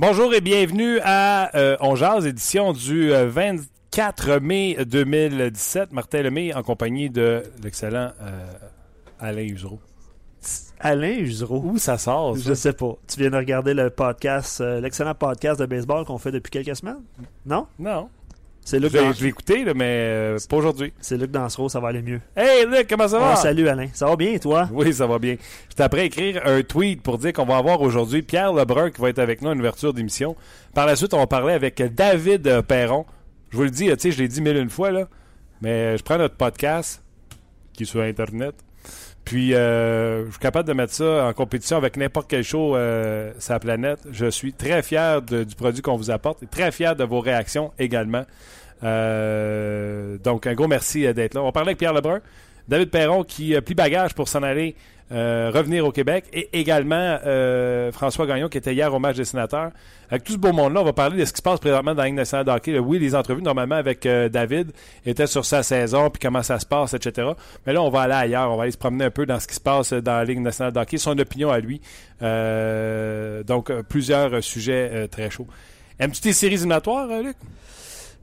Bonjour et bienvenue à euh, On Jazz, édition du euh, 24 mai 2017. Martin Lemay en compagnie de l'excellent euh, Alain Usereau. Alain Usereau. Où ça sort, ça? Je sais pas. Tu viens de regarder le podcast, euh, l'excellent podcast de baseball qu'on fait depuis quelques semaines? Non? Non. C'est Luc, Je je l'ai écouté, là, mais euh, pas aujourd'hui. c'est Luc Dansereau, ça va aller mieux. Hey Luc, comment ça va? Ah, salut Alain. Ça va bien et toi? Oui, ça va bien. J'étais après écrire un tweet pour dire qu'on va avoir aujourd'hui Pierre Lebrun qui va être avec nous à une ouverture d'émission. Par la suite, on va parler avec David euh, Perron. Je vous le dis, euh, tu sais, je l'ai dit mille une fois, là, mais je prends notre podcast qui est sur Internet. Puis, euh, je suis capable de mettre ça en compétition avec n'importe quel show euh, sur la planète. Je suis très fier de- du produit qu'on vous apporte et très fier de vos réactions également. Euh, donc, un gros merci euh, d'être là. On parlait avec Pierre Lebrun. David Perron qui a pris bagage pour s'en aller euh, revenir au Québec et également euh, François Gagnon qui était hier au match des sénateurs. Avec tout ce beau monde-là, on va parler de ce qui se passe présentement dans la Ligue nationale de hockey. Oui, les entrevues normalement avec euh, David étaient sur sa saison puis comment ça se passe, etc. Mais là, on va aller ailleurs. On va aller se promener un peu dans ce qui se passe dans la Ligue nationale de hockey, son opinion à lui. Euh, donc, euh, plusieurs euh, sujets euh, très chauds. Aimes-tu tes séries éliminatoires, euh, Luc?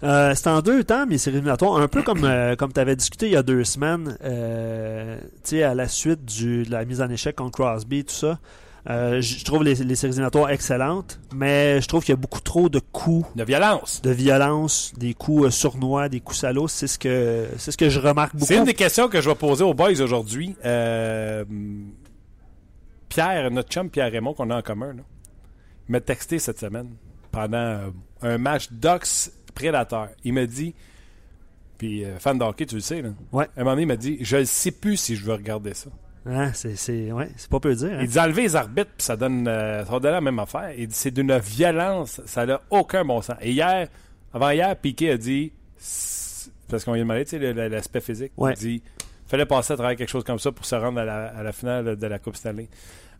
Euh, c'est en deux temps, mais c'est éliminatoire. Un peu comme, euh, comme tu avais discuté il y a deux semaines, euh, tu sais, à la suite du, de la mise en échec contre Crosby, tout ça. Euh, je trouve les, les séries éliminatoires excellentes, mais je trouve qu'il y a beaucoup trop de coups De violence. de violence, des coups euh, sournois, des coups salauds. C'est ce que c'est ce que je remarque beaucoup. C'est une des questions que je vais poser aux boys aujourd'hui. Euh, Pierre, notre chum Pierre Raymond qu'on a en commun, là, il m'a texté cette semaine pendant un match Ducks Prédateur. Il m'a dit, puis euh, fan de hockey, tu le sais, là. Ouais. À un moment donné, il m'a dit, je ne sais plus si je veux regarder ça. Hein, c'est ouais, c'est pas peu dire. hein. Il dit enlever les arbitres, puis ça donne, euh, ça va donner la même affaire. Il dit c'est d'une violence, ça n'a aucun bon sens. Et hier, avant hier, Piquet a dit, parce qu'on lui a demandé, tu sais, l'aspect physique, Ouais. il dit, fallait passer à travers quelque chose comme ça pour se rendre à la, à la finale de la Coupe Stanley.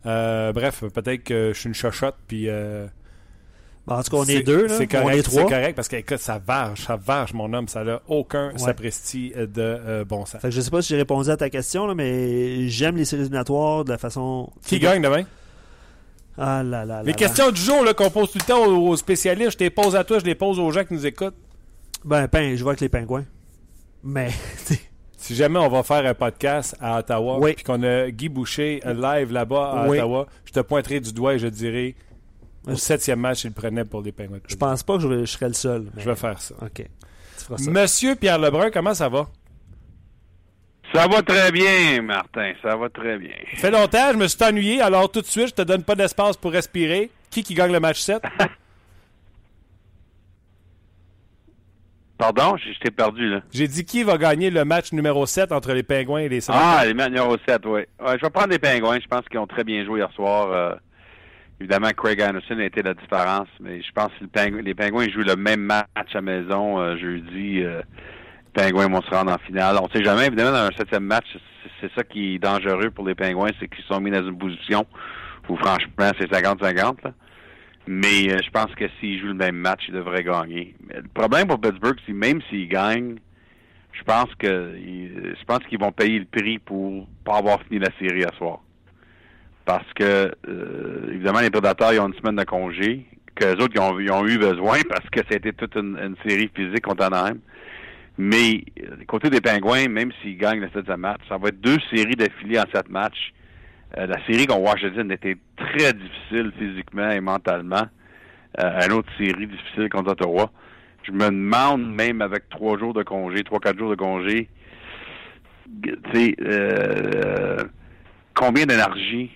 Euh, bref, peut-être que je suis une chochotte, puis... euh, en tout cas, on est deux, là. C'est on est correct, c'est trois. correct, parce que écoute, ça varge, ça varge, mon homme, ça n'a aucun Ouais. sapristi de euh, bon sens. Fait que je sais pas si j'ai répondu à ta question, là, mais j'aime les séries éliminatoires de la façon. Qui gagne demain? Ah là là là. Les là. questions du jour qu'on pose tout le temps aux, aux spécialistes, je les pose à toi, je les pose aux gens qui nous écoutent. Ben, pain, je vois avec les pingouins. Mais, Si jamais on va faire un podcast à Ottawa, Oui. puis qu'on a Guy Boucher euh, live là-bas à Oui. Ottawa, je te pointerai du doigt et je dirai au septième match, il le prenait pour les pingouins. je pense pas que je, vais- je serai le seul. mais- Je vais faire ça. Ok. Tu feras ça. Monsieur Pierre Lebrun, comment ça va? Ça va très bien, Martin. Ça va très bien. Ça fait longtemps, je me suis ennuyé, alors tout de suite, je te donne pas d'espace pour respirer. Qui qui gagne le match 7? Pardon, je je t'ai perdu, là. J'ai dit qui va gagner le match numéro 7 entre les pingouins et les sénateurs. Ah, les matchs numéro 7, oui. Ouais, je vais prendre les Pingouins. Je pense qu'ils ont très bien joué hier soir. Euh, évidemment, Craig Anderson a été la différence, mais je pense que le les Pingouins jouent le même match à maison euh, jeudi. Euh, les Pingouins vont se rendre en finale. On ne sait jamais, évidemment, dans un septième match, c'est- ça qui est dangereux pour les Pingouins, c'est qu'ils sont mis dans une position où, franchement, c'est 50-50. là. Mais euh, je pense que s'ils jouent le même match, ils devraient gagner. Mais le problème pour Pittsburgh, c'est même s'ils gagnent, je pense que je pense qu'ils vont payer le prix pour pas avoir fini la série à soir. Parce que euh, évidemment les prédateurs ils ont une semaine de congé, que les autres ils ont, eu besoin parce que c'était toute une, série physique contre Anaheim. Mais euh, côté des Pingouins, même s'ils gagnent le septième match, ça va être deux séries d'affilée en sept matchs. Euh, la série contre Washington était très difficile physiquement et mentalement. Euh, une autre série difficile contre Ottawa. Je me demande, même avec trois jours de congé, trois, quatre jours de congé, tu sais, euh, combien d'énergie,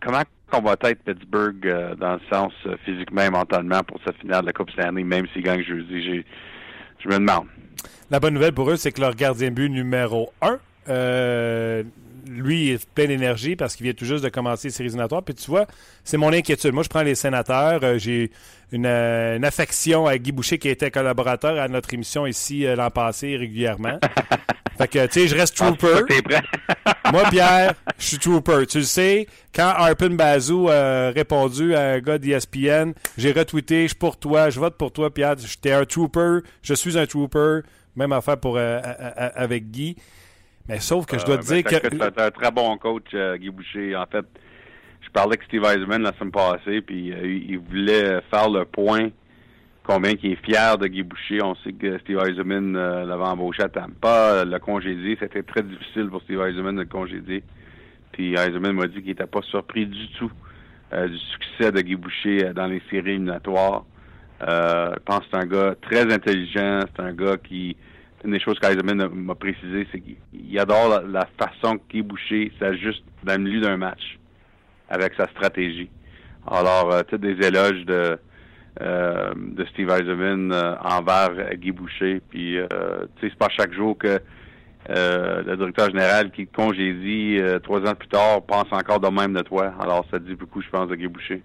comment qu'on va être Pittsburgh euh, dans le sens euh, physiquement et mentalement pour cette finale de la Coupe Stanley, même s'ils gagnent jeudi, je me demande. La bonne nouvelle pour eux, c'est que leur gardien but numéro 1, euh, lui, il est plein d'énergie parce qu'il vient tout juste de commencer les séries éliminatoires. Puis tu vois, c'est mon inquiétude. Moi, je prends les sénateurs. Euh, j'ai une, euh, une, affection à Guy Boucher qui était collaborateur à notre émission ici euh, l'an passé régulièrement. fait que, tu sais, je reste Ah, trooper. Moi, Pierre, je suis trooper. Tu le sais, quand Harpin Bazou a répondu à un gars d'ESPN, j'ai retweeté, je suis pour toi, je vote pour toi, Pierre. J'étais un trooper, je suis un trooper. Même affaire pour, euh, avec Guy. Mais sauf que je dois Euh, te ben, dire que. écoute, C'est un très bon coach, euh, Guy Boucher. En fait, je parlais avec Steve Eisenman la semaine passée, puis euh, il voulait faire le point combien il est fier de Guy Boucher. On sait que Steve Eisenman euh, l'avait embauché à Tampa, le congédier. C'était très difficile pour Steve Eisenman de le congédier. Puis Eisenman m'a dit qu'il n'était pas surpris du tout euh, du succès de Guy Boucher euh, dans les séries éliminatoires. Je pense que c'est un gars très intelligent. C'est un gars qui... Une des choses qu'Eisenman m'a précisé, c'est qu'il adore la, la façon que Guy Boucher s'ajuste dans le milieu d'un match avec sa stratégie. Alors, euh, tous des éloges de, euh, de Steve Eisenman euh, envers Guy Boucher. Puis, euh, tu sais, c'est pas chaque jour que euh, le directeur général qui congédie trois ans plus tard pense encore de même de toi. Alors, ça dit beaucoup, je pense, de Guy Boucher.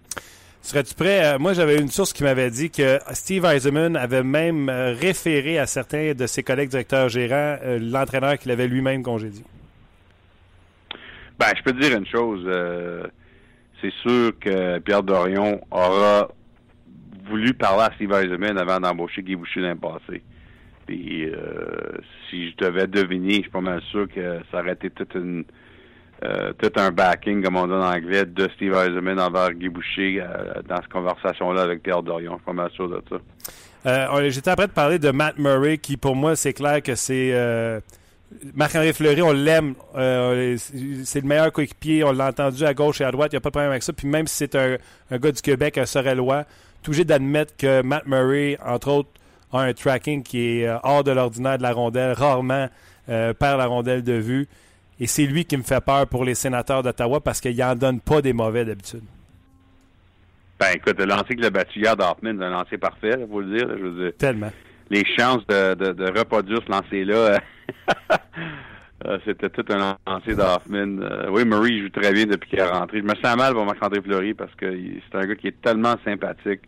Serais-tu prêt? à- moi, j'avais une source qui m'avait dit que Steve Eisenman avait même euh, référé à certains de ses collègues directeurs gérants euh, l'entraîneur qu'il avait lui-même congédié. Ben, je peux te dire une chose. euh, c'est sûr que Pierre Dorion aura voulu parler à Steve Eisenman avant d'embaucher Guy Boucher l'année passée. Puis, euh, si je devais deviner, je suis pas mal sûr que ça aurait été toute une, euh, tout un backing, comme on dit en anglais, de Steve Eisenman envers Guy Boucher euh, dans cette conversation-là avec Pierre Dorion. Je suis pas mal sûr de ça. Euh, J'étais après de parler de Matt Murray, qui pour moi, c'est clair que c'est. euh, Marc-André Fleury, on l'aime. C'est le meilleur coéquipier. On l'a entendu à gauche et à droite. Il n'y a pas de problème avec ça. Puis même si c'est un, gars du Québec, un Sorellois, tout d'admettre que Matt Murray, entre autres, a un tracking qui est hors de l'ordinaire de la rondelle. Rarement perd la rondelle de vue. Et c'est lui qui me fait peur pour les sénateurs d'Ottawa parce qu'il n'en donne pas des mauvais d'habitude. Ben, écoute, le lancer qu'il a battu hier d'Hoffman, c'est un lancer parfait, il faut le dire. Je veux dire. Tellement. les chances de, de, de reproduire ce lancer-là, euh, euh, c'était tout un lancer d'Hoffman. Euh, oui, Murray joue très bien depuis qu'il est rentré. Je me sens mal pour Marc-André Fleury parce que c'est un gars qui est tellement sympathique,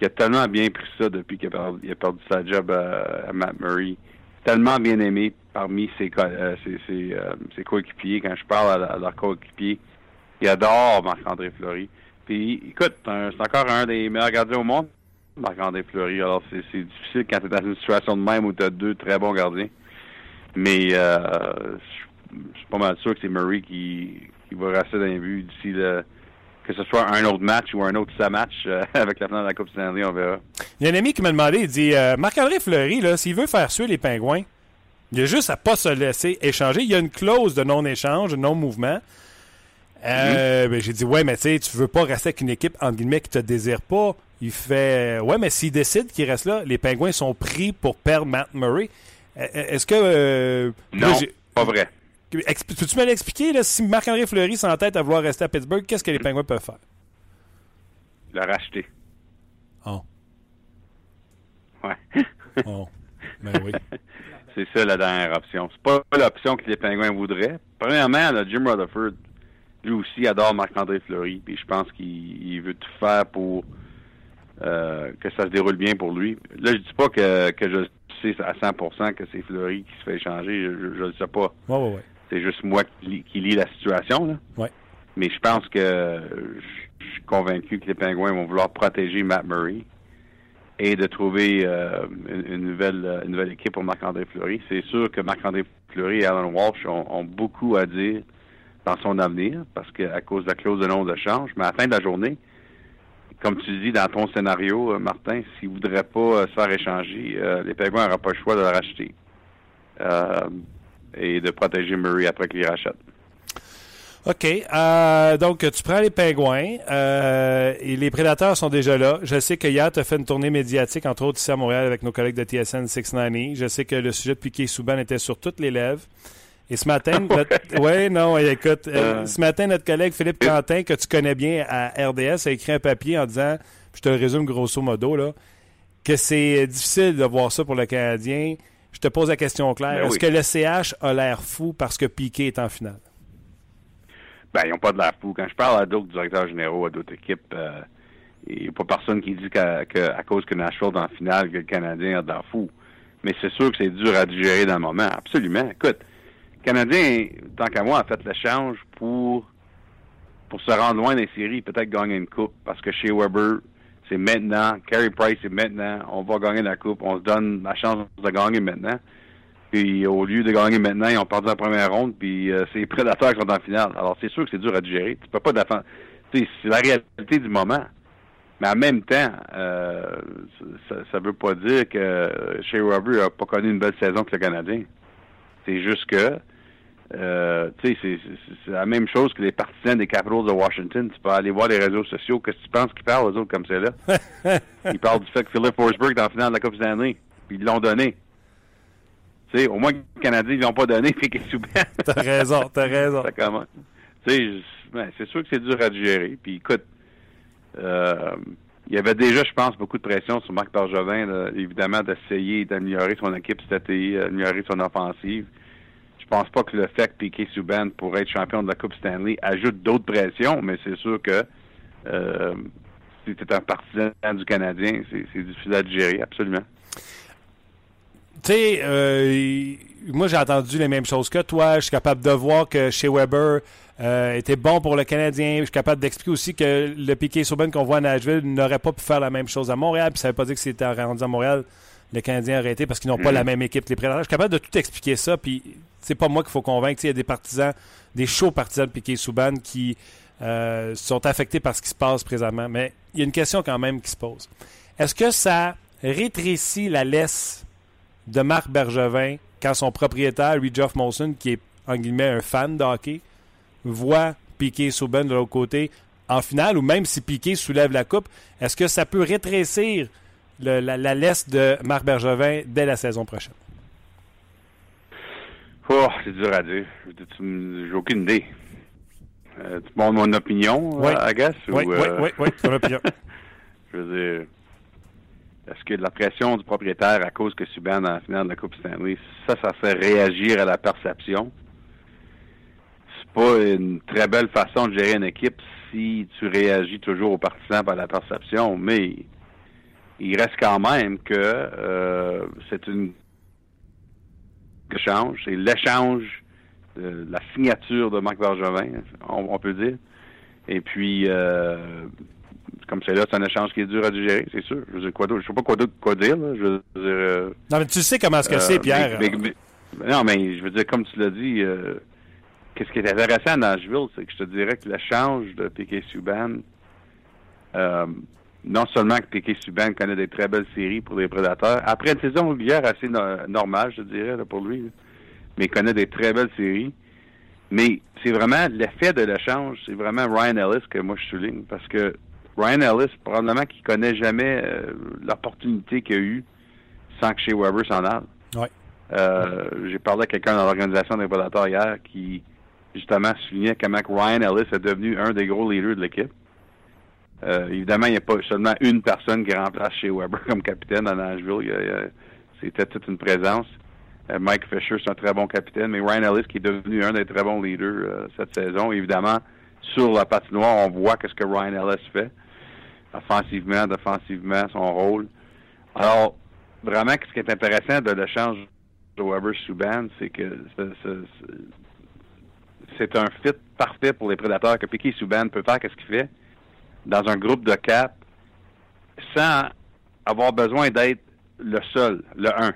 qui a tellement bien pris ça depuis qu'il a perdu, il a perdu sa job à, à Matt Murray. Tellement bien aimé parmi ses, euh, euh, ses coéquipiers. Quand je parle à, leurs coéquipiers, ils adorent Marc-André Fleury. Puis, écoute, c'est encore un des meilleurs gardiens au monde. Marc-André Fleury. Alors, c'est difficile quand tu es dans une situation de même où tu as deux très bons gardiens. Mais euh, je suis pas mal sûr que c'est Murray qui, qui va rester dans les buts d'ici le. Que ce soit un autre match ou un autre ça match euh, avec la finale de la Coupe Stanley, on verra. Il y a un ami qui m'a demandé, il dit euh, Marc-André Fleury, là, s'il veut faire suer les pingouins, il a juste à pas se laisser échanger. Il y a une clause de non-échange, de non-mouvement. Euh, ben, j'ai dit ouais, mais tu sais, tu veux pas rester avec une équipe entre guillemets qui te désire pas. Il fait ouais, mais s'il décide qu'il reste là, les pingouins sont pris pour perdre Matt Murray. Est-ce que Non, pas vrai. Peux-tu me l'expliquer là, si Marc-André Fleury s'entête à vouloir rester à Pittsburgh, qu'est-ce que les pingouins peuvent faire? Le racheter. Oh, Ouais. oh, ben oui. C'est ça la dernière option. C'est pas l'option que les Pingouins voudraient. Premièrement, là, Jim Rutherford, lui aussi adore Marc-André Fleury, puis je pense qu'il il veut tout faire pour euh, que ça se déroule bien pour lui. Là, je dis pas que, que je sais à 100% que c'est Fleury qui se fait échanger. Je, je le sais pas. Ouais, ouais, ouais. C'est juste moi qui, lis- qui lis la situation. Là. Ouais. Mais je pense que je suis convaincu que les Pingouins vont vouloir protéger Matt Murray et de trouver euh, une, une nouvelle, euh, une nouvelle équipe pour Marc-André Fleury. C'est sûr que Marc-André Fleury et Alan Walsh ont, ont beaucoup à dire dans son avenir parce qu'à cause de la clause de non de change. Mais à la fin de la journée, comme tu dis dans ton scénario, euh, Martin, s'il ne voudrait pas se faire échanger, euh, les Pingouins n'auront pas le choix de le racheter euh, et de protéger Murray après qu'il rachète. OK. euh, donc, tu prends les pingouins euh, et les prédateurs sont déjà là. Je sais que hier, tu as fait une tournée médiatique, entre autres ici à Montréal, avec nos collègues de TSN 690. Je sais que le sujet de Piquet Souban était sur toutes les lèvres. Et ce matin, notre... ouais, non, écoute, euh, ce matin, notre collègue Philippe Quentin, que tu connais bien à RDS, a écrit un papier en disant, je te le résume grosso modo, là, que c'est difficile de voir ça pour le Canadien. Je te pose la question claire. Ben Est-ce oui. que le CH a l'air fou parce que Piqué est en finale? Ben, ils n'ont pas de l'air fou. Quand je parle à d'autres directeurs généraux, à d'autres équipes, euh, il n'y a pas personne qui dit qu'à cause que Nashville est en finale, que le Canadien a de l'air fou. Mais c'est sûr que c'est dur à digérer dans le moment. Absolument. Écoute, le Canadien, tant qu'à moi, a fait l'échange pour pour se rendre loin des séries, peut-être gagner une coupe, parce que chez Weber, c'est maintenant, Carey Price, c'est maintenant, on va gagner la coupe, on se donne la chance de gagner maintenant. Puis au lieu de gagner maintenant, ils ont perdu la première ronde, puis euh, c'est prédateurs qui sont en finale. Alors c'est sûr que c'est dur à digérer. Tu peux pas défendre. C'est la réalité du moment. Mais en même temps, euh, ça, ça veut pas dire que Shea Weber a pas connu une belle saison que le Canadien. C'est juste que euh, tu sais, c'est- la même chose que les partisans des Capitals de Washington. Tu peux aller voir les réseaux sociaux. Qu'est-ce que tu penses qu'ils parlent, eux autres, comme c'est là? ils parlent du fait que Philip Forsberg est en finale de la Coupe Stanley. Puis ils l'ont donné. Tu sais, au moins, les Canadiens, ils l'ont pas donné. Puis qu'est-ce que T'as raison, t'as raison. ça commence. Tu sais, ben, c'est sûr que c'est dur à digérer. Puis écoute, euh, il y avait déjà, je pense, beaucoup de pression sur Marc Bergevin, là, évidemment, d'essayer d'améliorer son équipe d'améliorer son offensive. Je pense pas que le fait que Piquet Subban pourrait être champion de la Coupe Stanley ajoute d'autres pressions, mais c'est sûr que euh, si tu es un partisan du Canadien, c'est difficile à digérer, absolument. Tu sais, euh, moi j'ai entendu les mêmes choses que toi. Je suis capable de voir que chez Weber euh, était bon pour le Canadien. Je suis capable d'expliquer aussi que le Piquet Souben qu'on voit à Nashville n'aurait pas pu faire la même chose à Montréal. Puis ça veut pas dire que c'était rendu à Montréal, le Canadien aurait été parce qu'ils n'ont pas Mhm. la même équipe. Les prédateurs. Je suis capable de tout expliquer ça. Puis c'est pas moi qu'il faut convaincre. Il y a des partisans, des chauds partisans de Piquet Souban qui euh, sont affectés par ce qui se passe présentement. Mais il y a une question quand même qui se pose. Est-ce que ça rétrécit la laisse de Marc Bergevin quand son propriétaire, lui, Geoff Molson, qui est, en guillemets, un fan de hockey, voit Piquet Souben de l'autre côté en finale, ou même si Piquet soulève la coupe, est-ce que ça peut rétrécir le- la, la laisse de Marc Bergevin dès la saison prochaine? Oh, c'est dur à dire. J'ai aucune idée. Euh, tu demandes mon opinion, Oui. euh, I guess? Oui, ou, oui, euh, oui, oui, ton opinion. Je veux dire, est-ce que la pression du propriétaire à cause que Subban en finale de la Coupe Stanley, ça, ça fait réagir à la perception? C'est pas une très belle façon de gérer une équipe si tu réagis toujours aux partisans par la perception, mais il reste quand même que euh, c'est une échange, c'est l'échange de la signature de Marc Bergevin, on, on peut dire. Et puis, euh, comme c'est là, c'est un échange qui est dur à digérer, c'est sûr. Je quoi d'autre? Je sais pas quoi d'autre quoi dire, là. Je veux dire. euh, Non, mais tu sais comment ce que euh, c'est, Pierre. mais- mais- mais- non, mais je veux dire, comme tu l'as dit, euh, qu'est-ce qui est intéressant à Nashville, c'est que je te dirais que l'échange de Piquet Subban, euh, non seulement que Piquet Subban connaît des très belles séries pour les prédateurs, après une saison régulière assez no- normale, je dirais, là, pour lui, là, mais il connaît des très belles séries. Mais c'est vraiment l'effet de l'échange, c'est vraiment Ryan Ellis que moi je souligne, parce que Ryan Ellis, probablement qu'il connaît jamais euh, l'opportunité qu'il a eue sans que chez Weber s'en aille. Ouais. Euh, J'ai parlé à quelqu'un dans l'organisation des prédateurs hier qui justement soulignait comment que Ryan Ellis est devenu un des gros leaders de l'équipe. Euh, évidemment, il n'y a pas seulement une personne qui remplace chez Weber comme capitaine à Nashville. C'était toute une présence. Euh, Mike Fisher, c'est un très bon capitaine, mais Ryan Ellis qui est devenu un des très bons leaders euh, cette saison. Évidemment, sur la patinoire, on voit qu'est-ce que Ryan Ellis fait, offensivement, défensivement, son rôle. Alors, vraiment, ce qui est intéressant de l'échange de Weber-Subban, c'est que c'est un fit parfait pour les prédateurs que Piquet Subban peut faire qu'est-ce qu'il fait? Dans un groupe de quatre sans avoir besoin d'être le seul, le 1.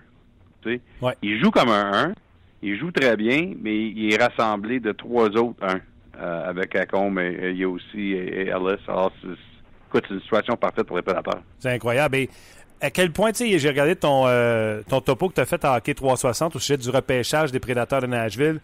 Tu sais? Ouais. Il joue comme un 1, il joue très bien, mais il est rassemblé de trois autres 1 euh, avec Acombe et, et il y a aussi et, et Ellis. Alors, écoute, c'est une situation parfaite pour les prédateurs. C'est incroyable. Et à quel point, tu sais, j'ai regardé ton, euh, ton topo que tu as fait en hockey 360 au sujet du repêchage des prédateurs de Nashville.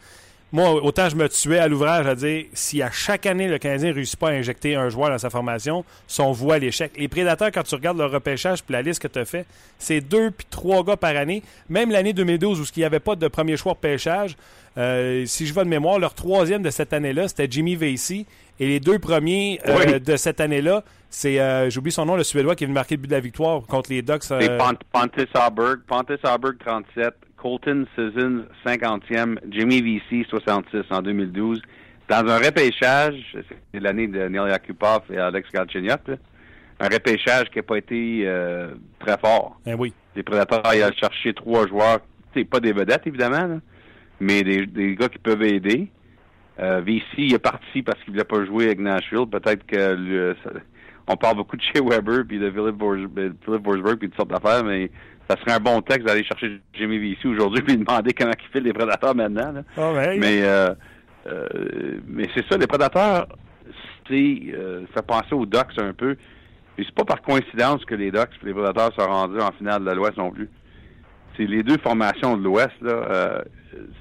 Moi, autant je me tuais à l'ouvrage à dire si à chaque année le Canadien ne réussit pas à injecter un joueur dans sa formation, son voie à l'échec. Les prédateurs, quand tu regardes leur repêchage puis la liste que tu as fait, c'est deux puis trois gars par année. Même l'année 2012 où il n'y avait pas de premier choix de pêchage, euh, si je vais de mémoire, leur troisième de cette année-là, c'était Jimmy Vasey. Et les deux premiers euh, Oui. de cette année-là, c'est, euh, j'oublie son nom, le Suédois qui est venu marquer le but de la victoire contre les Ducks. C'est Pont- Pontus Aberg, Pontus Aberg 37, Colton Sissons, 50e, Jimmy VC, 66 en 2012. Dans un repêchage, c'est l'année de Neil Yakupov et Alex Galchenyuk, un repêchage qui n'a pas été euh, très fort. Ben oui. Les prédateurs ils ont cherché trois joueurs, c'est pas des vedettes évidemment, là, mais des, des gars qui peuvent aider. Euh, VC il est parti parce qu'il voulait pas jouer avec Nashville. Peut-être que le- ça- on parle beaucoup de Shea Weber puis de Philip Forsberg puis de sortes d'affaires, mais ça serait un bon texte d'aller chercher Jimmy VC aujourd'hui puis demander comment il file les prédateurs maintenant. là. Ah ouais. Mais euh, euh, mais c'est ça, les prédateurs, c'est euh, ça penser aux Ducks un peu. Et c'est pas par coïncidence que les Ducks et les prédateurs sont rendus en finale de l'Ouest non plus. C'est les deux formations de l'Ouest, là. euh,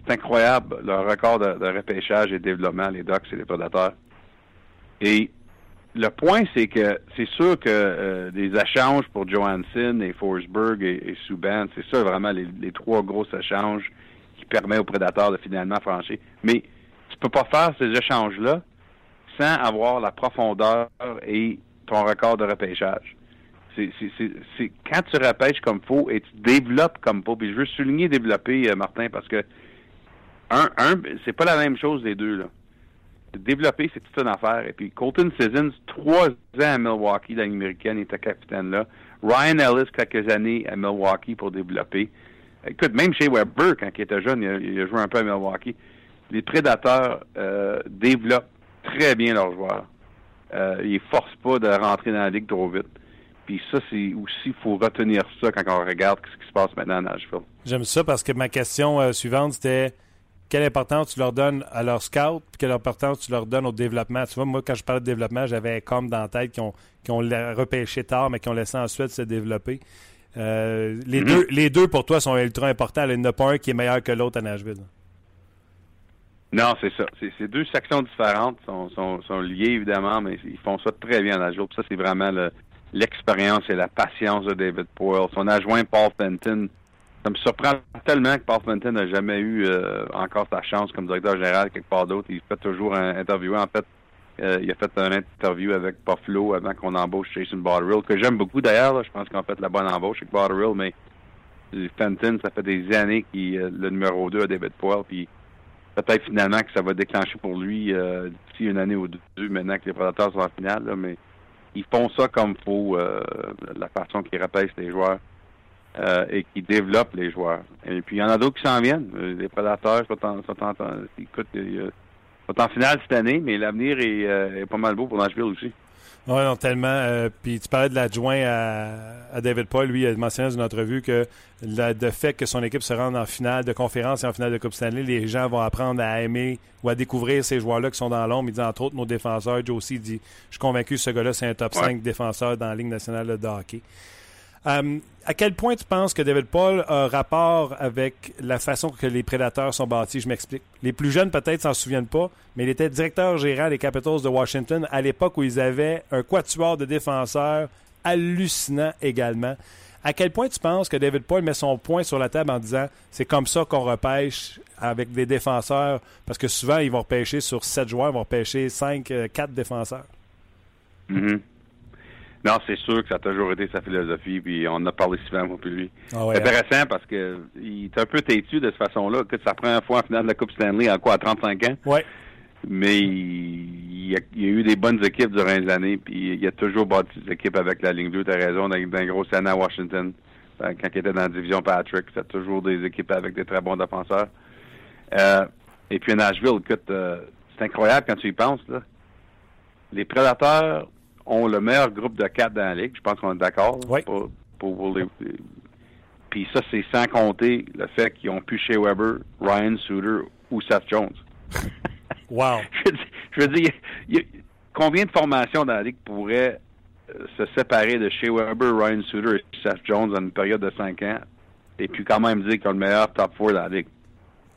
c'est incroyable leur record de, de repêchage et de développement, les Ducks et les prédateurs. Et le point, c'est que c'est sûr que euh, des échanges pour Johansson et Forsberg et, et c'est ça vraiment les, les trois gros échanges qui permettent aux prédateurs de finalement franchir. Mais tu peux pas faire ces échanges-là sans avoir la profondeur et ton record de repêchage. C'est, quand tu repêches comme faut et tu développes comme faut. Puis je veux souligner développer, euh, Martin, parce que un, un, c'est pas la même chose les deux là. Développer, c'est toute une affaire. Et puis Colton Sissons, trois ans à Milwaukee, dans l'américaine, était capitaine là. Ryan Ellis, quelques années à Milwaukee pour développer. Écoute, même chez Weber, quand il était jeune, il a, joué un peu à Milwaukee. Les prédateurs euh, développent très bien leurs joueurs. Euh, ils forcent pas de rentrer dans la ligue trop vite. Puis ça, c'est aussi, il faut retenir ça quand on regarde ce qui se passe maintenant à Nashville. J'aime ça parce que ma question euh, suivante, c'était quelle importance tu leur donnes à leur scout, puis quelle importance tu leur donnes au développement. Tu vois, moi, quand je parlais de développement, j'avais comme dans la tête qui ont, repêché tard, mais qui ont laissé ensuite se développer. Euh, les, Mhm. deux, les deux, pour toi, sont ultra importants. Il n'y en a pas un qui est meilleur que l'autre à Nashville. Non, c'est ça. C'est deux sections différentes, sont, sont, sont liées évidemment, mais ils font ça très bien à Nashville. Puis ça, c'est vraiment le- l'expérience et la patience de David Poyle. Son adjoint Paul Fenton, ça me surprend tellement que Paul Fenton n'a jamais eu euh, encore sa chance comme directeur général quelque part d'autre. Il fait toujours un interview. En fait, euh, il a fait un interview avec Buffalo avant qu'on embauche Jason Botterill, que j'aime beaucoup d'ailleurs. Je pense qu'on fait la bonne embauche avec Botterill, mais Fenton, ça fait des années qu'il est le numéro 2 à David Poyle, puis peut-être finalement que ça va déclencher pour lui euh, d'ici une année ou deux, maintenant que les prédateurs sont en finale, mais ils font ça comme faut, euh, la façon qu'ils repêchent les joueurs euh, et qu'ils développent les joueurs. Et puis il y en a d'autres qui s'en viennent. Euh, Les prédateurs sont en, sont en, écoute, sont en finale cette année, mais l'avenir est, euh, est pas mal beau pour Nashville aussi. Oui, non, tellement. Euh, puis tu parlais de l'adjoint à, à David Paul. Lui, il a mentionné dans une entrevue que le de fait que son équipe se rende en finale de conférence et en finale de Coupe Stanley, les gens vont apprendre à aimer ou à découvrir ces joueurs-là qui sont dans l'ombre. Il dit entre autres nos défenseurs. Joe aussi dit Je suis convaincu que ce gars-là, c'est un top Ouais. 5 défenseur dans la Ligue nationale de hockey. Euh, à quel point tu penses que David Paul a rapport avec la façon que les prédateurs sont bâtis? Je m'explique. Les plus jeunes peut-être s'en souviennent pas, mais il était directeur gérant des Capitals de Washington à l'époque où ils avaient un quatuor de défenseurs hallucinant également. À quel point tu penses que David Paul met son point sur la table en disant c'est comme ça qu'on repêche avec des défenseurs? Parce que souvent, ils vont repêcher sur sept joueurs, ils vont repêcher cinq, euh, quatre défenseurs. Mhm. Non, c'est sûr que ça a toujours été sa philosophie, puis on en a parlé souvent, moi, puis lui. Ah ouais, C'est intéressant parce que il est un peu têtu de cette façon-là. Que c'est sa première fois en finale de la Coupe Stanley en quoi, à 35 ans? Ouais. Mais il, il a, il y a eu des bonnes équipes durant les années, puis il a toujours bâti des équipes avec la ligne bleue, t'as raison, dans, dans une grosse année à Washington, quand il était dans la division Patrick, c'était toujours des équipes avec des très bons défenseurs. Euh, et puis à Nashville, écoute, euh, c'est incroyable quand tu y penses, là. Les Prédateurs ont le meilleur groupe de quatre dans la ligue, je pense qu'on est d'accord. Oui. Pour, les- puis ça, c'est sans compter le fait qu'ils ont pu chez Weber, Ryan Suter ou Seth Jones. Wow. je veux dire, je veux dire, il y a- combien de formations dans la Ligue pourraient euh, se séparer de chez Weber, Ryan Suter et Seth Jones en une période de 5 ans et puis quand même dire qu'ils ont le meilleur top 4 dans la Ligue?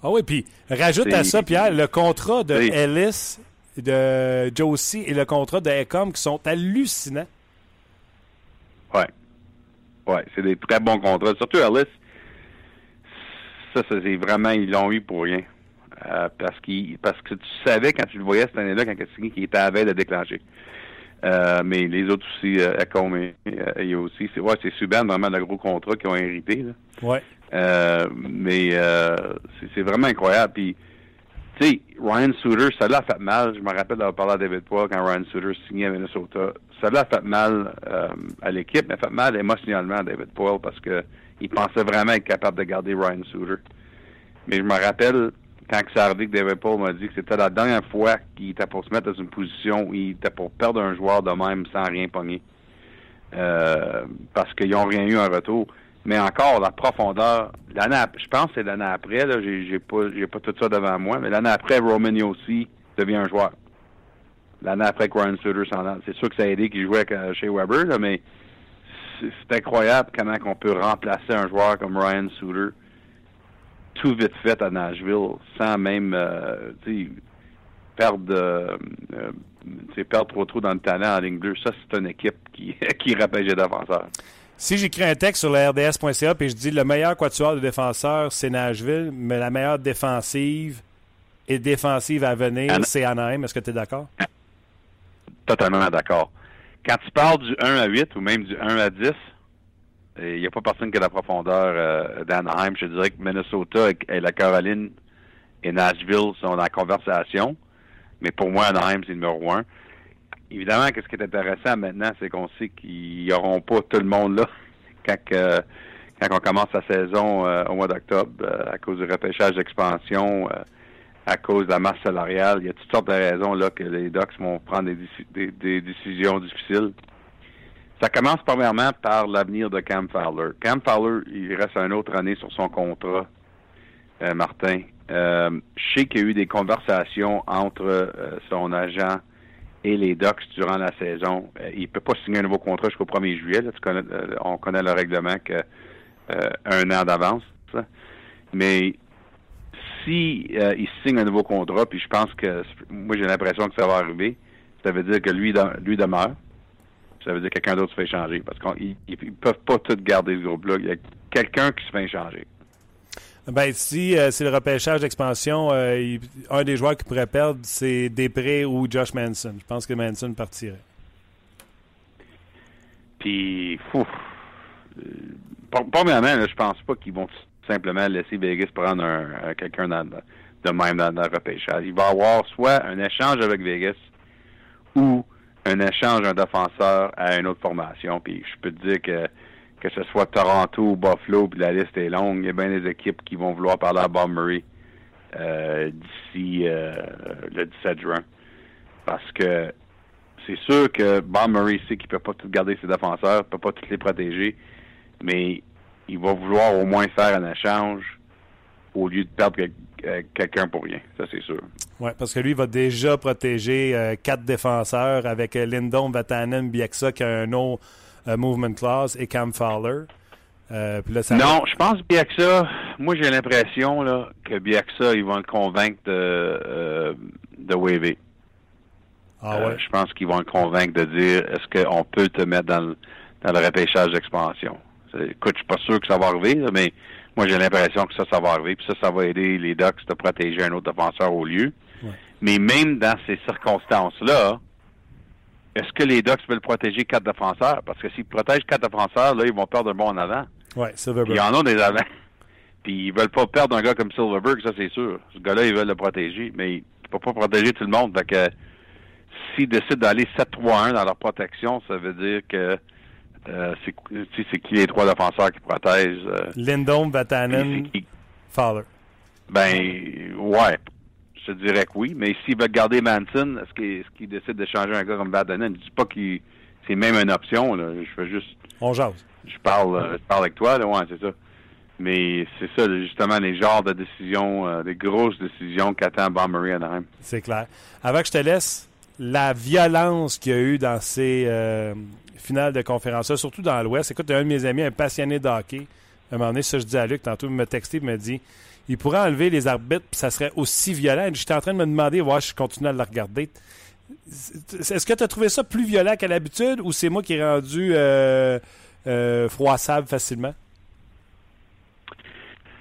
Ah oui, puis rajoute à ça, Pierre, le contrat de. Ellis, de Josie et le contrat de Ecom qui sont hallucinants. Ouais. Ouais, c'est des très bons contrats. Surtout Ellis, ça, ça, c'est vraiment, ils l'ont eu pour rien. Euh, parce, qu'il, parce que tu savais quand tu le voyais cette année-là, quand signé, qu'il était à la veille de déclencher. Euh, mais les autres aussi, euh, Ecom et, et, et aussi, c'est ouais, c'est Subban, vraiment le gros contrat qu'ils ont hérité. Là. Ouais. Euh, mais euh, c'est vraiment incroyable. Puis, tu sais, Ryan Suter, ça l'a fait mal. Je me rappelle d'avoir parlé à David Poyle quand Ryan Suter signait à Minnesota. Ça l'a fait mal euh, à l'équipe, mais fait mal émotionnellement à David Poyle parce que il pensait vraiment être capable de garder Ryan Suter. Mais je me rappelle quand ça arrivé que David Poyle m'a dit que c'était la dernière fois qu'il était pour se mettre dans une position où il était pour perdre un joueur de même sans rien pogner. Euh, parce qu'ils n'ont rien eu en retour. Mais encore, la profondeur, l'année je pense que c'est l'année après, là, j'ai, j'ai pas j'ai pas tout ça devant moi, mais l'année après, Roman Yossi devient un joueur. L'année après que Ryan Suter s'en. C'est sûr que ça a aidé qu'il jouait chez Weber, là, mais c'est, incroyable comment on peut remplacer un joueur comme Ryan Suter tout vite fait à Nashville sans même euh, perdre euh, euh, perdre trop trop dans le talent en ligne bleue. Ça, c'est une équipe qui, qui rappelle les défenseurs. Si j'écris un texte sur la RDS.ca et je dis le meilleur quatuor de défenseurs, c'est Nashville, mais la meilleure défensive et défensive à venir, c'est Anaheim. Est-ce que tu es d'accord? Totalement d'accord. Quand tu parles du 1 à 8 ou même du 1 à 10, il n'y a pas personne qui a la profondeur euh, d'Anaheim. Je dirais que Minnesota et la Caroline et Nashville sont dans la conversation. Mais pour moi, Anaheim, c'est le numéro un évidemment, ce qui est intéressant maintenant, c'est qu'on sait qu'ils n'auront pas tout le monde là quand, quand on commence la saison euh, au mois d'octobre, euh, à cause du repêchage d'expansion, euh, à cause de la masse salariale. Il y a toutes sortes de raisons là que les Ducks vont prendre des, décisions difficiles. Ça commence premièrement par l'avenir de Cam Fowler. Cam Fowler, il reste une autre année sur son contrat, Martin. je sais qu'il y a eu des conversations entre son agent et les Ducks durant la saison. Euh, il peut pas signer un nouveau contrat jusqu'au 1er juillet. Euh, on connaît le règlement que euh, un an d'avance. Mais si il signe un nouveau contrat, puis je pense que moi j'ai l'impression que ça va arriver, ça veut dire que lui lui demeure. Ça veut dire que quelqu'un d'autre se fait changer. Parce qu'ils ne peuvent pas tout garder ce groupe-là. Il y a quelqu'un qui se fait changer. Ben, si euh, c'est le repêchage d'expansion, euh, un des joueurs qui pourrait perdre, c'est Després ou Josh Manson. Je pense que Manson partirait. Puis, fou. Euh, premièrement, je pense pas qu'ils vont simplement laisser Vegas prendre un, quelqu'un de même dans, le repêchage. Il va avoir soit un échange avec Vegas ou un échange d'un défenseur à une autre formation. Puis, je peux te dire que que ce soit Toronto ou Buffalo, puis la liste est longue, il y a bien des équipes qui vont vouloir parler à Bob Murray euh, d'ici euh, le 17 juin. Parce que c'est sûr que Bob Murray sait qu'il ne peut pas tout garder ses défenseurs, il ne peut pas tous les protéger, mais il va vouloir au moins faire un échange au lieu de perdre euh, quelqu'un pour rien. Ça, c'est sûr. Oui, parce que lui, il va déjà protéger quatre défenseurs avec Lindon, Vatanen, Bieksa, qui a un euh, Movement Clause et Cam Fowler. Euh, non, je pense que Biaxa, moi j'ai l'impression là, que Biaxa, ils vont le convaincre de, euh, de waver. Ah ouais? je pense qu'ils vont le convaincre de dire est-ce qu'on peut te mettre dans le, dans le repêchage d'expansion? Écoute, je suis pas sûr que ça va arriver, mais moi j'ai l'impression que ça, ça va arriver, puis ça, ça va aider les Ducks de protéger un autre défenseur au lieu. Mais même dans ces circonstances-là, est-ce que les Ducks veulent protéger quatre défenseurs? Parce que s'ils protègent quatre défenseurs, là, ils vont perdre un bon en avant. Oui, Silverberg. Il y en a des avant. Puis ils veulent pas perdre un gars comme Silverberg, ça c'est sûr. Ce gars-là, ils veulent le protéger, mais ils ne peuvent pas protéger tout le monde. Fait que s'ils décident d'aller 7-3-1 dans leur protection, ça veut dire que euh, c'est qui les trois défenseurs qui protègent. Euh, Lindon, Vatanen, Fowler. Ben, ouais je dirais que oui. Mais s'il veut garder Manson, est-ce qu'il décide de changer un gars comme Vatanen? Je dis pas que c'est même une option. Là. Je fais juste. On jase. Je parle, euh, je parle avec toi, là. Ouais, c'est ça. Mais c'est ça, justement, les genres de décisions, euh, des grosses décisions qu'attend Bombery Anaheim. C'est clair. Avant que je te laisse, la violence qu'il y a eu dans ces euh, finales de conférence, surtout dans l'Ouest. Écoute, un de mes amis, un passionné de hockey, à un moment donné, ça je dis à Luc, tantôt, il m'a texté, il m'a dit il pourrait enlever les arbitres, puis ça serait aussi violent. J'étais en train de me demander, voir je continue à le regarder. Est-ce que tu as trouvé ça plus violent qu'à l'habitude ou c'est moi qui ai rendu euh, euh, froissable facilement?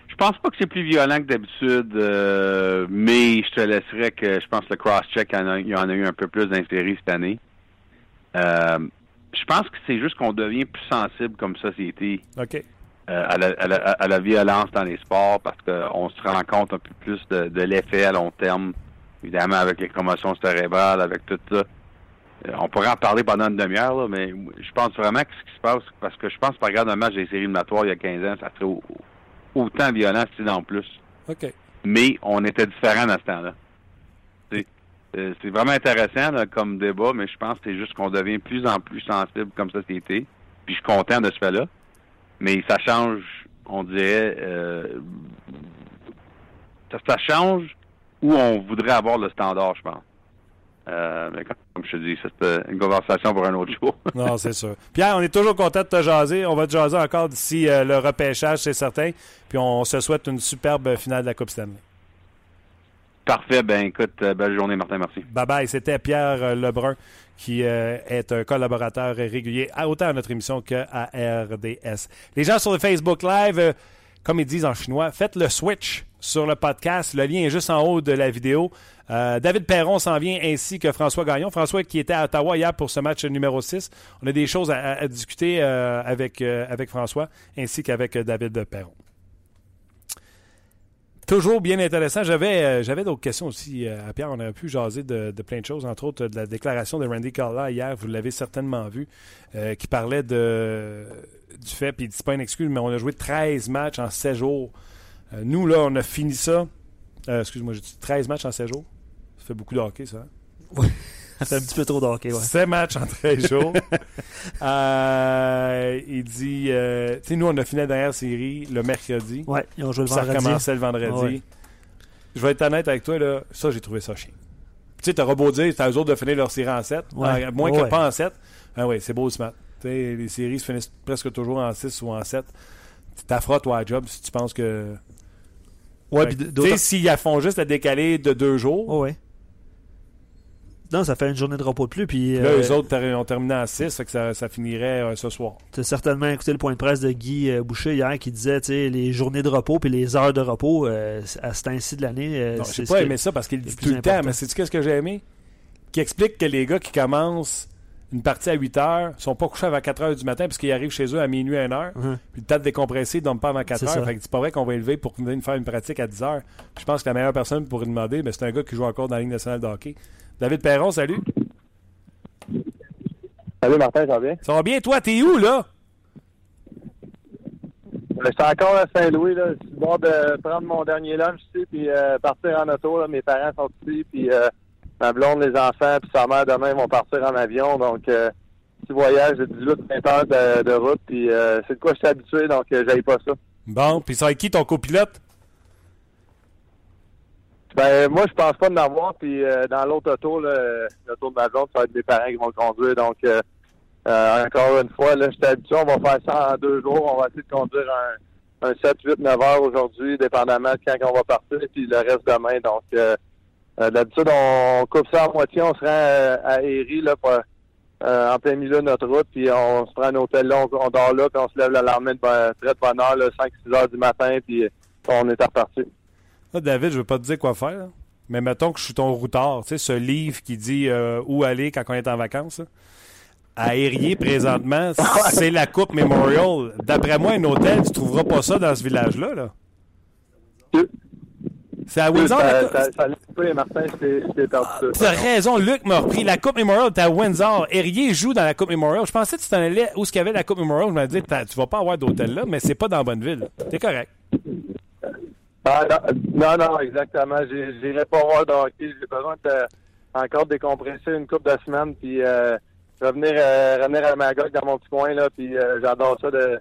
Je pense pas que c'est plus violent que d'habitude, euh, mais je te laisserai que je pense que le cross-check, il y en a eu un peu plus d'intérêt cette année. je pense que c'est juste qu'on devient plus sensible comme société. OK. Euh, à, la, à, la, à, la, violence dans les sports parce qu'on se rend compte un peu plus de, de l'effet à long terme, évidemment avec les commotions cérébrales, avec tout ça. Euh, on pourrait en parler pendant une demi-heure, mais je pense vraiment que ce qui se passe, parce que je pense que regarde un match des séries éliminatoires il y a 15 ans, ça serait autant violent, sinon plus. OK. Mais on était différents dans ce temps-là. Euh, c'est vraiment intéressant là, comme débat, mais je pense que c'est juste qu'on devient de plus en plus sensible comme société. Puis je suis content de ce fait-là. Mais ça change, on dirait, euh, ça, change où on voudrait avoir le standard, je pense. Euh, comme je te dis, c'est une conversation pour un autre jour. non, c'est sûr. Pierre, on est toujours content de te jaser. On va te jaser encore d'ici euh, le repêchage, c'est certain. Puis on se souhaite une superbe finale de la Coupe Stanley. Parfait. Ben écoute, euh, belle journée, Martin. Merci. Bye bye. C'était Pierre euh, Lebrun qui euh, est un collaborateur régulier autant à notre émission qu'à RDS. Les gens sur le Facebook Live, comme ils disent en chinois, faites le switch sur le podcast. Le lien est juste en haut de la vidéo. David Perron s'en vient ainsi que François Gagnon. François qui était à Ottawa hier pour ce match numéro 6. On a des choses à, à discuter avec, avec François ainsi qu'avec David Perron. Toujours bien intéressant. J'avais, euh, d'autres questions aussi euh, à Pierre. On aurait pu jaser de, plein de choses, entre autres de la déclaration de Randy Carla hier. Vous l'avez certainement vu, euh, qui parlait du fait, puis il dit pas une excuse, mais on a joué 13 matchs en 16 jours. nous, là, on a fini ça. excuse-moi, j'ai dit 13 matchs en 16 jours. Ça fait beaucoup de hockey, ça. Hein? Oui. C'est un petit peu trop d'hockey, ouais. 7 matchs en 13 jours. euh, il dit, euh, tu sais, nous, on a fini la dernière série le mercredi. Ouais, ils ont joué le ça vendredi. Ça recommençait le vendredi. Ouais. Je vais être honnête avec toi, là, ça, j'ai trouvé ça chiant. Tu sais, t'auras beau dire, c'est à eux autres de finir leur série en 7, ouais. moins ouais. que pas en 7. Ah oui, c'est beau ce match. Tu sais, les séries se finissent presque toujours en 6 ou en 7. Tu t'affras, toi, à job si tu penses que. Ouais, tu sais, s'ils font juste à décaler de deux jours. Oh, ouais. Non, ça fait une journée de repos de plus. Puis, là, euh, eux autres ont terminé en 6, fait que ça, ça finirait euh, ce soir. Tu as certainement écouté le point de presse de Guy euh, Boucher hier qui disait les journées de repos puis les heures de repos euh, à ce temps-ci de l'année. Euh, non, j'ai pas aimé ça parce qu'il dit tout le temps, mais c'est-tu qu'est-ce que j'ai aimé? Qui explique que les gars qui commencent une partie à 8 heures sont pas couchés avant 4 heures du matin parce qu'ils arrivent chez eux à minuit à 1 heure. Uh -huh. Puis le temps de décompresser, ils dorment pas avant 4 C'est heures. ça. Fait que c'est pas vrai qu'on va élever pour venir faire une pratique à 10 heures. Je pense que la meilleure personne pour lui demander, ben, c'est un gars qui joue encore dans la Ligue nationale de hockey. David Perron, salut. Salut Martin, ça va bien? Ça va bien, toi, t'es où là? Je suis encore à Saint-Louis, là. Je suis bord de prendre mon dernier lunch ici, puis euh, partir en auto. Là. Mes parents sont ici, puis euh, ma blonde, les enfants, puis sa mère demain vont partir en avion. Donc, euh, petit voyage de 18-20 heures de, de route, puis euh, c'est de quoi je suis habitué, donc euh, j'aille pas ça. Bon, puis ça avec qui ton copilote? Ben, moi, je pense pas de l'avoir, puis euh, dans l'autre auto, l'auto de ma blonde, ça va être mes parents qui vont conduire, donc... Euh, euh, encore une fois, là, j'étais habitué, on va faire ça en deux jours. On va essayer de conduire un, un 7, 8, 9 heures aujourd'hui, dépendamment de quand on va partir, puis le reste demain. Donc, euh, d'habitude, on coupe ça à moitié, on se rend à Erie, là, pour, en plein milieu de notre route, puis on se prend un hôtel là, on, dort là, puis on se lève lendemain de ben, très de bonne heure, 5-6 heures du matin, puis on est reparti. Là, David, je veux pas te dire quoi faire, là. mais mettons que je suis ton routard, tu sais, ce livre qui dit euh, où aller quand on est en vacances. Là à Érié présentement, c'est la Coupe Memorial. D'après moi, un hôtel, tu trouveras pas ça dans ce village-là. Là. C'est à Windsor. Ça, la... ça, ça Martin, ah, Tu as raison, Luc m'a repris. La Coupe Memorial, t'es à Windsor. Érié joue dans la Coupe Memorial. Je pensais que tu t'en allais où il y avait la Coupe Memorial. Je me disais, tu vas pas avoir d'hôtel là, mais c'est pas dans Bonneville. T'es correct. Ah, non, non, exactement. J'irai pas voir de hockey. J'ai besoin de encore décompresser une coupe de semaines, puis euh, revenir, euh, revenir à Magog dans mon petit coin, là, puis euh, j'adore ça de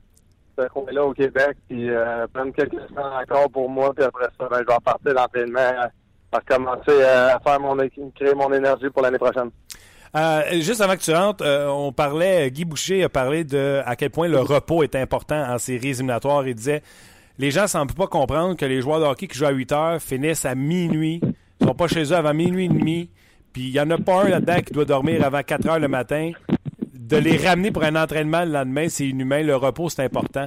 ce coin-là au Québec, puis euh, prendre quelques semaines encore pour moi, puis après ça, ben, je vais repartir l'entraînement, à recommencer à faire mon, créer mon énergie pour l'année prochaine. Euh, juste avant que tu rentres, euh, on parlait, Guy Boucher a parlé de à quel point le repos est important en séries éliminatoires. Il disait les gens ne semblent pas comprendre que les joueurs de hockey qui jouent à 8 heures finissent à minuit. Ils sont pas chez eux avant minuit et demi. Puis il n'y en a pas un là-dedans qui doit dormir avant 4 heures le matin. De les ramener pour un entraînement le lendemain, c'est inhumain. Le repos, c'est important.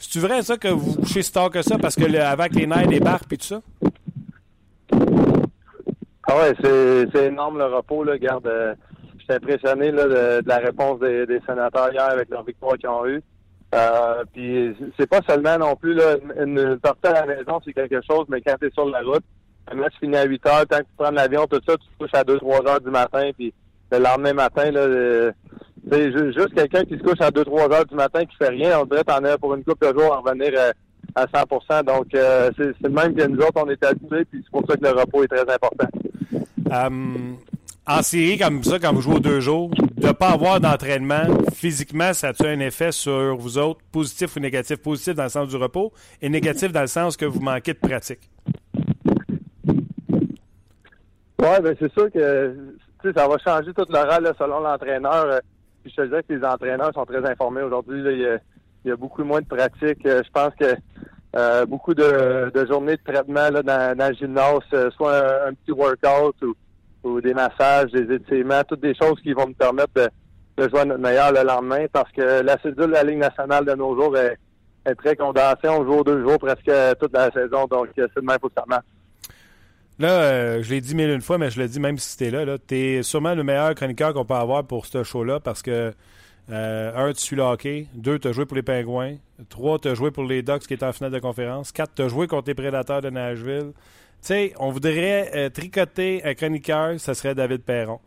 C'est-tu vrai, ça, que vous couchez si tard que ça? Parce que le, avec les nerfs, les barques et tout ça? Ah ouais, c'est énorme le repos. Là. Garde, euh, je suis impressionné là, de, de, la réponse des, des, sénateurs hier avec leur victoire qu'ils ont eue. Euh, puis c'est pas seulement non plus là, une, sortie à la maison, c'est quelque chose, mais quand tu es sur la route, un match finit à 8 heures, tant que tu prends l'avion, tout ça, tu te couches à 2-3 heures du matin, puis le lendemain matin, là, euh, juste quelqu'un qui se couche à 2-3 heures du matin qui fait rien, on dirait t'en as pour une couple de jours à revenir euh, à 100% Donc, euh, c'est le même que nous autres, on est habitués, puis c'est pour ça que le repos est très important. Um, en série comme ça, quand vous jouez aux deux jours, de ne pas avoir d'entraînement, physiquement, ça a-tu un effet sur vous autres, positif ou négatif? Positif dans le sens du repos et négatif dans le sens que vous manquez de pratique. Oui, ben c'est sûr que ça va changer tout l'oral selon l'entraîneur. Euh, je te disais que les entraîneurs sont très informés aujourd'hui. Il, y a beaucoup moins de pratique. Euh, je pense que euh, beaucoup de, journées de traitement dans, dans le gymnase, soit un, petit workout ou, des massages, des étirements, toutes des choses qui vont me permettre de, jouer à notre meilleur le lendemain parce que la cédule de la Ligue nationale de nos jours est, très condensée. On joue deux jours presque toute la saison, donc c'est le même pour ça Là, euh, je l'ai dit mille une fois, mais je le dis même si c'était là. là tu es sûrement le meilleur chroniqueur qu'on peut avoir pour ce show-là parce que, euh, un, tu suis le hockey. Deux, tu as joué pour les Pingouins. Trois, tu as joué pour les Ducks qui étaient en finale de conférence. Quatre, tu as joué contre les Prédateurs de Nashville. Tu sais, on voudrait euh, tricoter un chroniqueur, ça serait David Perron.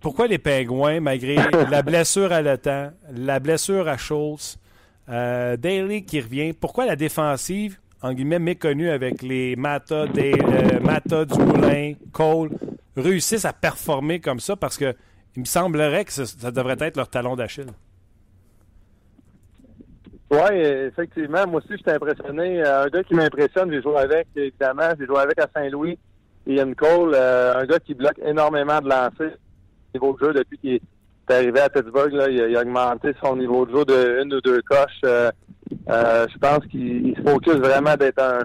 pourquoi les Pingouins, malgré la blessure à temps, la blessure à Schultz, Daly qui revient, pourquoi la défensive en guillemets, méconnus avec les Mata, des, euh, Mata, Dumoulin, Cole, réussissent à performer comme ça? Parce que il me semblerait que ça, devrait être leur talon d'Achille. Oui, effectivement. Moi aussi, j'étais impressionné. Euh, un gars qui m'impressionne, j'ai joué avec, évidemment. J'ai joué avec à Saint-Louis, Ian Cole, euh, un gars qui bloque énormément de lancers au niveau de jeu depuis qu'il est arrivé à Pittsburgh. Là, il, a, augmenté son niveau de jeu de une ou deux coches. Euh, je pense qu'il se focus vraiment d'être un,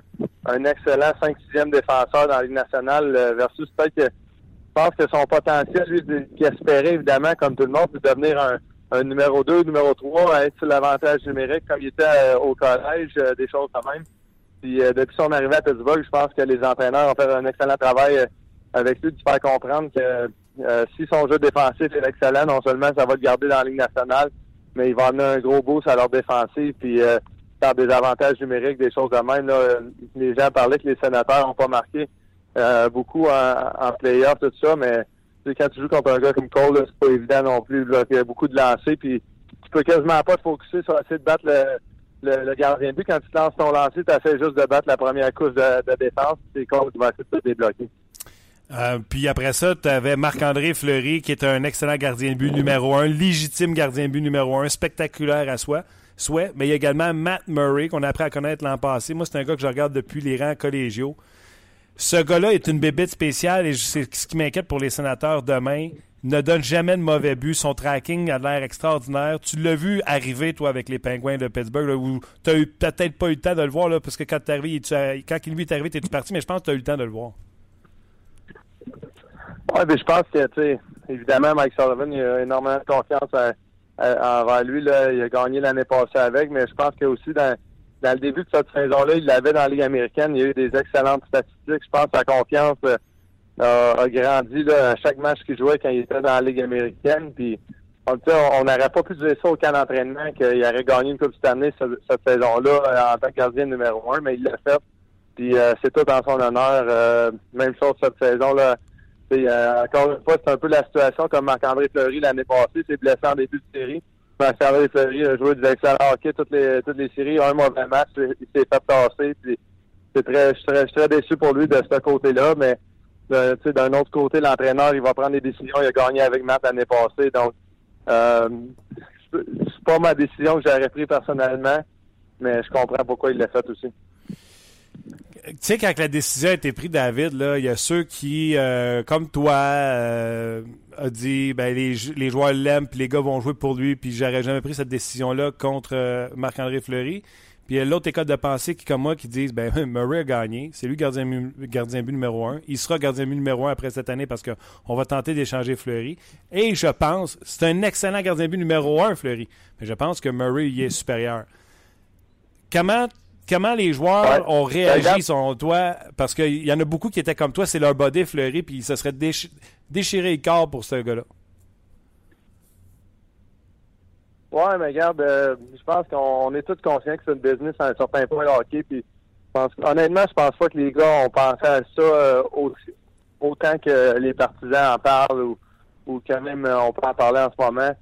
un excellent 5-6e défenseur dans la Ligue nationale versus peut-être que je pense que son potentiel, lui, qui espérait évidemment, comme tout le monde, de devenir un, un numéro 2, numéro 3, être sur l'avantage numérique comme il était euh, au collège, des choses quand même. Puis depuis son arrivée à Pittsburgh, je pense que les entraîneurs ont fait un excellent travail avec lui de faire comprendre que si son jeu défensif est excellent, non seulement ça va le garder dans la Ligue nationale, mais il va amener un gros boost à leur défensive, puis euh, faire des avantages numériques, des choses de même. Là, les gens parlaient que les sénateurs n'ont pas marqué euh, beaucoup en, en playoff, tout ça, mais quand tu joues contre un gars comme Cole, c'est pas évident non plus. il y a beaucoup de lancers, puis tu peux quasiment pas te focuser sur essayer de battre le, gardien de but. Quand tu lances ton lancer, tu essaies juste de battre la première couche de, de défense, c'est Cole qui va essayer de te débloquer. Euh, puis après ça, tu avais Marc-André Fleury, qui est un excellent gardien de but numéro un, légitime gardien de but numéro un, spectaculaire à soi. Souhait, mais il y a également Matt Murray, qu'on a appris à connaître l'an passé. Moi, c'est un gars que je regarde depuis les rangs collégiaux. Ce gars-là est une bébête spéciale et c'est ce qui m'inquiète pour les sénateurs demain. Ne donne jamais de mauvais but. Son tracking a l'air extraordinaire. Tu l'as vu arriver, toi, avec les Pingouins de Pittsburgh, où tu n'as peut-être pas eu le temps de le voir, là, parce que quand, arrivé, quand il lui est arrivé, tu es parti, mais je pense que tu as eu le temps de le voir. Oui, mais je pense que, tu sais, évidemment, Mike Sullivan, il a énormément de confiance envers lui. Là. Il a gagné l'année passée avec, mais je pense que aussi dans, dans le début de cette saison-là, il l'avait dans la Ligue américaine. Il y a eu des excellentes statistiques. Je pense que sa confiance euh, a grandi là, à chaque match qu'il jouait quand il était dans la Ligue américaine. Puis, on n'aurait pas pu dire ça au camp d'entraînement qu'il aurait gagné une Coupe cette année, cette, saison-là, euh, en tant que gardien numéro un, mais il l'a fait. Puis euh, c'est tout en son honneur. même chose cette saison-là euh, encore une fois, c'est un peu la situation comme Marc-André Fleury l'année passée, c'est blessé en début de série. Marc-André Fleury a joué du excellent hockey toutes les toutes les séries, un mauvais match, il s'est fait passer. Puis c'est très, je très, déçu pour lui de ce côté-là, mais d'un autre côté, l'entraîneur, il va prendre des décisions. Il a gagné avec Matt l'année passée, donc euh, c'est pas ma décision que j'aurais prise personnellement, mais je comprends pourquoi il l'a fait aussi tu sais, quand la décision a été prise, David, il y a ceux qui, euh, comme toi, euh, a dit, ben, les, les joueurs l'aiment, puis les gars vont jouer pour lui, puis j'aurais jamais pris cette décision-là contre euh, Marc-André Fleury. Puis il y a l'autre école de pensée qui, comme moi, qui disent, ben, Murray a gagné, c'est lui gardien, gardien but numéro un. Il sera gardien but numéro un après cette année parce qu'on va tenter d'échanger Fleury. Et je pense, c'est un excellent gardien but numéro un, Fleury. Mais je pense que Murray y est supérieur. Comment comment les joueurs ont réagi selon toi? Parce qu'il y en a beaucoup qui étaient comme toi, c'est leur body fleuri, puis ça serait déchiré le corps pour ce gars-là. Ouais, mais regarde, euh, je pense qu'on est tous conscients que c'est une business à un certain point hockey. Puis, honnêtement, je pense pas que les gars ont pensé à ça euh, aussi, autant que les partisans en parlent ou, ou quand même euh, on peut en parler en ce moment.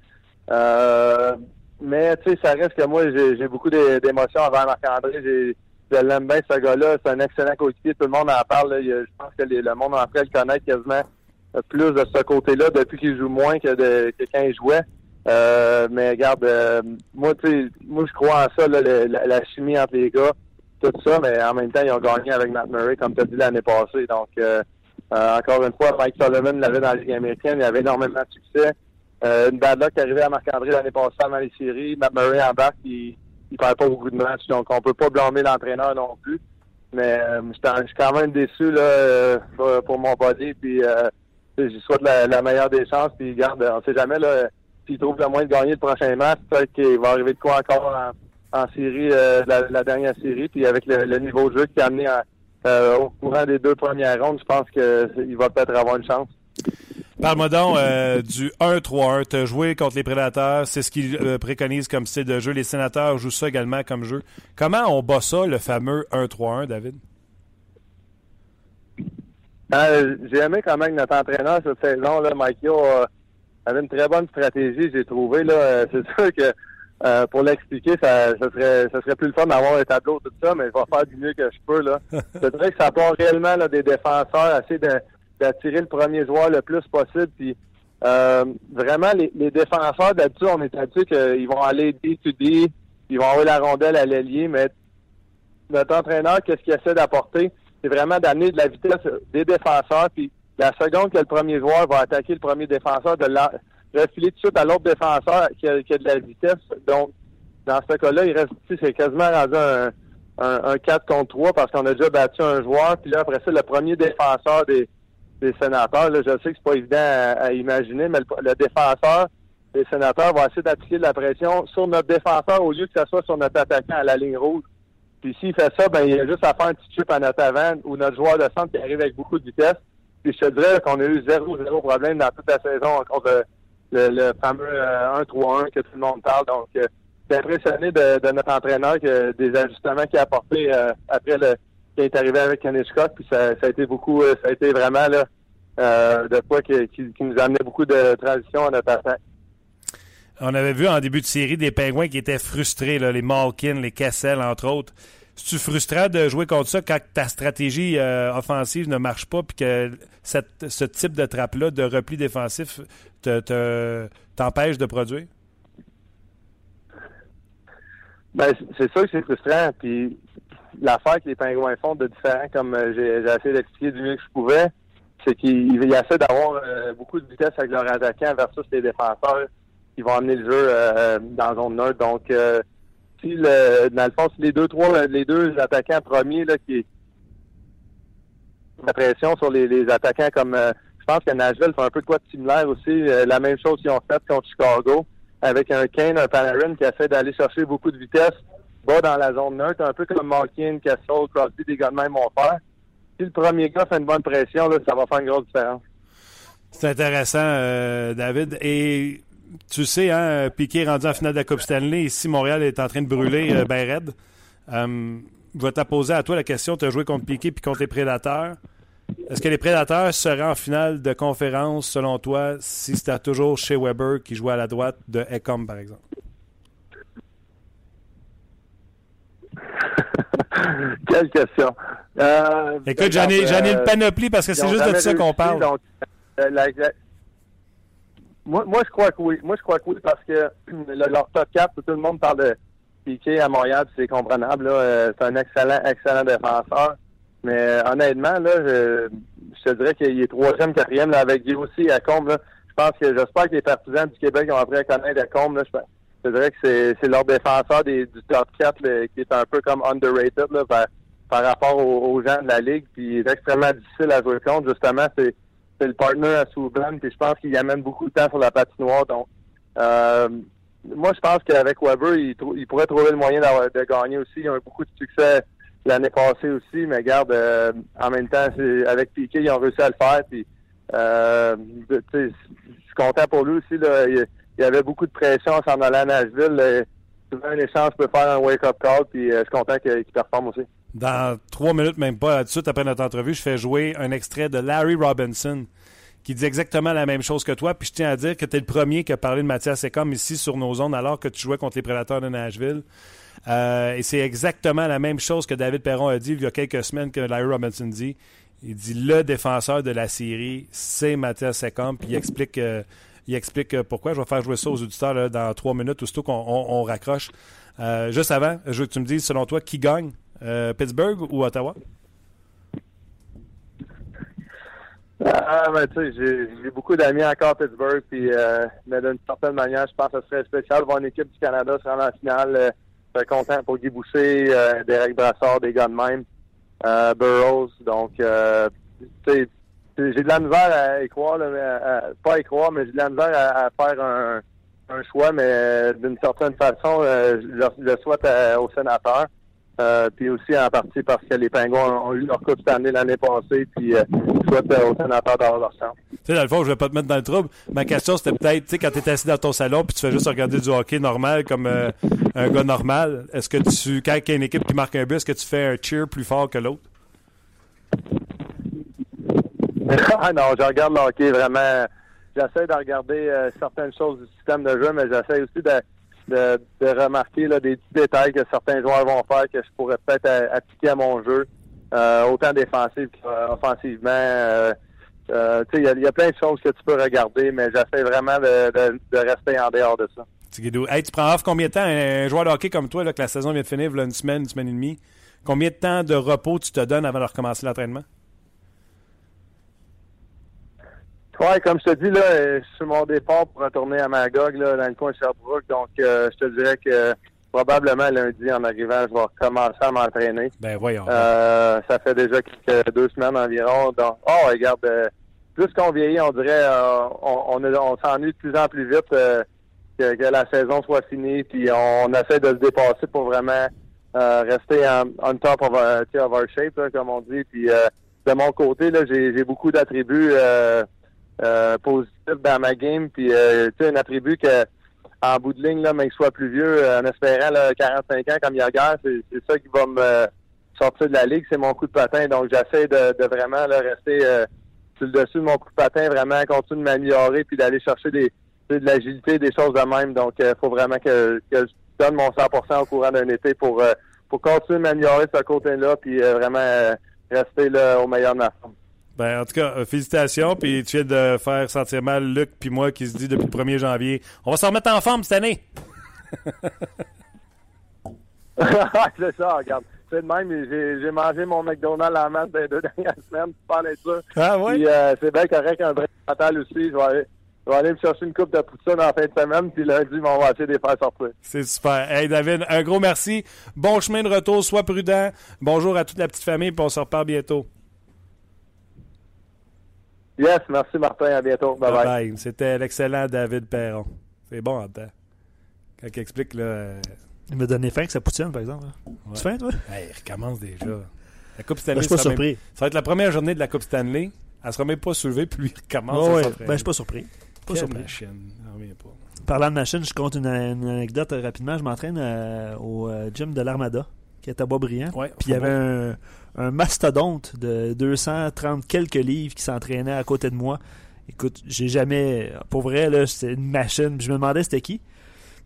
Euh, mais tu sais, ça reste que moi, j'ai beaucoup d'é- d'émotions envers Marc-André. Je l'aime bien, ce gars-là. C'est un excellent coéquipier. Tout le monde en parle. Je pense que le monde en après le connaît quasiment euh, plus de ce côté-là depuis qu'il joue moins que, de, que quand il jouait. Euh, mais regarde, euh, moi, moi, je crois en ça, là, le- la, chimie entre les gars, tout ça, mais en même temps, ils ont gagné avec Matt Murray, comme tu as dit l'année passée. Donc, euh, encore une fois, Mike Sullivan l'avait dans la Ligue américaine, il avait énormément de succès. Euh, une bad luck arrivait à Marc-André l'année passée avant les séries. Matt Murray embarque, il il perd pas beaucoup de matchs, donc on peut pas blâmer l'entraîneur non plus. Mais euh, je suis quand même déçu là, euh, pour, mon body, puis euh, je souhaite la, meilleure des chances, puis garde, on sait jamais s'il trouve le moyen de gagner le prochain match, peut-être qu'il va arriver de quoi encore en, série, la, dernière série, puis avec le, niveau de jeu qu'il a amené en- au courant des deux premières rondes, je pense qu'il va peut-être avoir une chance. Parle-moi donc euh, du 1-3-1. Tu as joué contre les Prédateurs. C'est ce qu'ils euh, préconisent comme style de jeu. Les sénateurs jouent ça également comme jeu. Comment on bat ça, le fameux 1-3-1, David? Euh, j'ai aimé quand même notre entraîneur cette saison, là, Mikey avait une très bonne stratégie, j'ai trouvé. Là, c'est sûr que pour l'expliquer, ça, ça serait ça serait plus le fun d'avoir un tableau tout ça, mais je vais faire du mieux que je peux. là. C'est vrai que ça part réellement là, des défenseurs, essayer de- d'attirer le premier joueur le plus possible. Puis euh, vraiment, les, défenseurs, d'habitude, on est habitué qu'ils vont aller D-to-D, ils vont avoir la rondelle à l'ailier, mais notre entraîneur, qu'est-ce qu'il essaie d'apporter? C'est vraiment d'amener de la vitesse des défenseurs. Puis la seconde que le premier joueur va attaquer le premier défenseur, de refiler tout de suite à l'autre défenseur qui a, qui a de la vitesse. Donc, dans ce cas-là, il reste, c'est quasiment rendu un, un, un 4 contre 3 parce qu'on a déjà battu un joueur. Puis là, après ça, le premier défenseur des, des sénateurs, je sais que c'est pas évident à, imaginer, mais le, défenseur des sénateurs va essayer d'appliquer de la pression sur notre défenseur au lieu que ce soit sur notre attaquant à la ligne rouge. Puis s'il fait ça, ben il a juste à faire un petit chip à notre avant ou notre joueur de centre qui arrive avec beaucoup de vitesse. Puis je te dirais qu'on a eu zéro, zéro problème dans toute la saison de le, le fameux euh, 1-3-1 que tout le monde parle. Donc, euh, impressionné de, de notre entraîneur que des ajustements qu'il a apportés euh, après le qui est arrivé avec Hitchcock. Puis ça, ça a été beaucoup, euh, ça a été vraiment là euh, de quoi qui, qui, qui nous amenait beaucoup de transition à notre attaque. On avait vu en début de série des pingouins qui étaient frustrés, là, les Malkin, les Kessel, entre autres. C'est-tu frustrant de jouer contre ça quand ta stratégie euh, offensive ne marche pas puis que cette- ce type de trappe-là, de repli défensif, te- te- t'empêche de produire? Ben, c'est sûr que c'est frustrant. Puis l'affaire que les pingouins font de différent, comme euh, j'ai essayé d'expliquer du mieux que je pouvais, c'est qu'ils ils essaient d'avoir euh, beaucoup de vitesse avec leurs attaquants versus les défenseurs qui vont amener le jeu euh, dans zone neutre. Donc, euh, si le, dans le fond, si les deux, trois, les deux attaquants premiers là, qui la pression sur les, attaquants comme je pense que Nashville fait un peu de quoi de similaire aussi. La même chose qu'ils ont fait contre Chicago avec un Kane, un Panarin qui essaie d'aller chercher beaucoup de vitesse bas dans la zone neutre, un peu comme Malkin, Kessel, Crosby, des gars de même vont faire. Si le premier gars fait une bonne pression, ça va faire une grosse différence. C'est intéressant, euh, David. Et tu sais, hein, Piqué rendu en finale de la Coupe Stanley, ici, Montréal est en train de brûler euh, ben raide. Euh, je vais te poser à toi la question. Tu as joué contre Piqué puis contre les Prédateurs. Est-ce que les Prédateurs seraient en finale de conférence, selon toi, si c'était toujours chez Weber qui jouait à la droite de Ecom, par exemple? Quelle question. Euh, Écoute, j'en ai, j'en ai une euh, panoplie parce que c'est juste de ça qu'on parle. donc, euh, la- la- moi, moi, je crois que oui. Moi, je crois que oui parce que le- leur top 4, tout le monde parle de Piqué à Montréal, c'est comprenable. là. C'est un excellent, excellent défenseur. Mais honnêtement, là, je, je te dirais qu'il est troisième, quatrième là, avec Guy aussi à Combe. Là. Je pense que j'espère que les partisans du Québec ont appris à connaître à Combe. Là. Je, te dirais que c'est, c'est leur défenseur des, du top 4 là, qui est un peu comme underrated là, par, par rapport aux, gens de la Ligue. Puis il est extrêmement difficile à jouer contre. Justement, c'est, c'est le partner à Souban. Puis je pense qu'il amène beaucoup de temps sur la patinoire. Donc, euh, moi, je pense qu'avec Weber, il, il pourrait trouver le moyen de gagner aussi. Ils ont eu beaucoup de succès l'année passée aussi, mais regarde, euh, en même temps, c'est- avec Piquet, ils ont réussi à le faire. Puis, euh, je suis content pour lui aussi. Là. Il y avait beaucoup de pression en s'en allant à Nashville. Euh, souvent, un échange peut faire un wake-up call, puis euh, je suis content qu'il performe aussi. Dans trois minutes, même pas, tout de suite après notre entrevue, je fais jouer un extrait de Larry Robinson qui dit exactement la même chose que toi. Puis je tiens à dire que tu es le premier qui a parlé de Mathias Secom ici sur nos zones alors que tu jouais contre les Prédateurs de Nashville. Euh, et c'est exactement la même chose que David Perron a dit il y a quelques semaines que Larry Robinson dit. Il dit le défenseur de la série, c'est Mathias Secom. Puis il explique, il explique pourquoi. Je vais faire jouer ça aux auditeurs dans trois minutes, aussitôt qu'on on, raccroche. Euh, juste avant, je veux que tu me dises, selon toi, qui gagne, euh, Pittsburgh ou Ottawa? Ah, ben, tu sais, j'ai- beaucoup d'amis encore à Pittsburgh, puis, euh, mais d'une certaine manière, je pense que ce serait spécial voir une équipe du Canada se rendre en finale. Euh, je content pour Guy Boucher, euh, Derek Brassard, des gars de même, euh, Burroughs. Donc, euh, tu sais, j'ai de la misère à y croire, à- pas à y croire, mais j'ai de la à, faire un, choix, mais euh, d'une certaine façon, euh, je le, souhaite à- aux. Euh, puis aussi en partie parce que les Pingouins ont, eu leur Coupe Stanley l'année passée, puis euh, je souhaite euh, aux sénateurs d'avoir leur chance. Tu sais, dans le fond, je vais pas te mettre dans le trouble. Ma question, c'était peut-être, tu sais, quand tu es assis dans ton salon puis tu fais juste regarder du hockey normal comme euh, un gars normal, est-ce que tu, quand il y a une équipe qui marque un but, est-ce que tu fais un cheer plus fort que l'autre? ah non, je regarde le hockey vraiment. J'essaie de regarder euh, certaines choses du système de jeu, mais j'essaie aussi de, de, de remarquer là, des petits détails que certains joueurs vont faire que je pourrais peut-être euh, appliquer à mon jeu, euh, autant défensif qu'offensivement. Euh, il y a- plein de choses que tu peux regarder, mais j'essaie vraiment de, de, rester en dehors de ça. Tu prends off combien de temps? Un, joueur de hockey comme toi, là, que la saison vient de finir, une semaine, une semaine et demie, combien de temps de repos tu te donnes avant de recommencer l'entraînement? Ouais, comme je te dis, là, euh, je suis sur mon départ pour retourner à Magog, là, dans le coin de Sherbrooke. Donc, euh, je te dirais que probablement lundi, en arrivant, je vais recommencer à m'entraîner. Ben voyons. Euh, ça fait déjà quelques deux semaines environ. Donc, oh, regarde, euh, plus qu'on vieillit, on dirait, euh, on, on, s'ennuie de plus en plus vite euh, que, que la saison soit finie. Puis on, essaie de se dépasser pour vraiment euh, rester en, on top of our, of our shape, là, comme on dit. Puis euh, de mon côté, là, j'ai, j'ai beaucoup d'attributs euh, euh, positifs dans ma game. Puis euh, tu sais, un attribut que en bout de ligne, là, mais qu'il soit plus vieux, euh, en espérant là, 45 ans comme Yager, c'est, ça qui va me sortir de la ligue, c'est mon coup de patin. Donc j'essaie de, de vraiment là, rester euh, sur le dessus de mon coup de patin, vraiment continuer de m'améliorer puis d'aller chercher des, de l'agilité, des choses de même. Donc il faut vraiment que, que je donne mon 100% au courant d'un été pour, euh, pour continuer de m'améliorer ce côté-là puis euh, vraiment euh, rester là, au meilleur de ma forme. Ben, en tout cas, euh, félicitations. Puis tu viens de faire sentir mal Luc puis moi qui se dit depuis le 1er janvier on va se remettre en forme cette année. c'est ça, regarde. C'est de même, j'ai, j'ai mangé mon McDonald's à la masse des deux dernières semaines, tu parlais de ça. Ah ouais? Puis euh, c'est bien correct, un break mental aussi. Je vais, aller, je vais aller me chercher une coupe de poutine en fin de semaine, puis lundi, on va essayer de les faire sortir. C'est super. Hey David, un gros merci. Bon chemin de retour, sois prudent. Bonjour à toute la petite famille, puis on se reparle bientôt. Yes, merci Martin, à bientôt. Bye bye. C'était l'excellent David Perron. C'est bon en temps. Quand il explique, là. euh, Il m'a donné faim avec sa poutine, par exemple. Ouais. Tu faim, toi? Hey, il recommence déjà. La Coupe Ben, Stanley, je suis pas ça, va surpris. même- ça va être la première journée de la Coupe Stanley. Elle sera même pas soulevée, puis lui, il recommence à ouais. Ben, je suis pas surpris. Pas Quelle surpris. machine. Pas. Parlant de machine, je compte une, une anecdote euh, rapidement. Je m'entraîne euh, au euh, gym de l'Armada, qui est à Boisbriand. Ouais, Puis il y avait un, un mastodonte de 230 quelques livres qui s'entraînait à côté de moi. Écoute, j'ai jamais. Pour vrai, là, c'était une machine. Je me demandais c'était qui.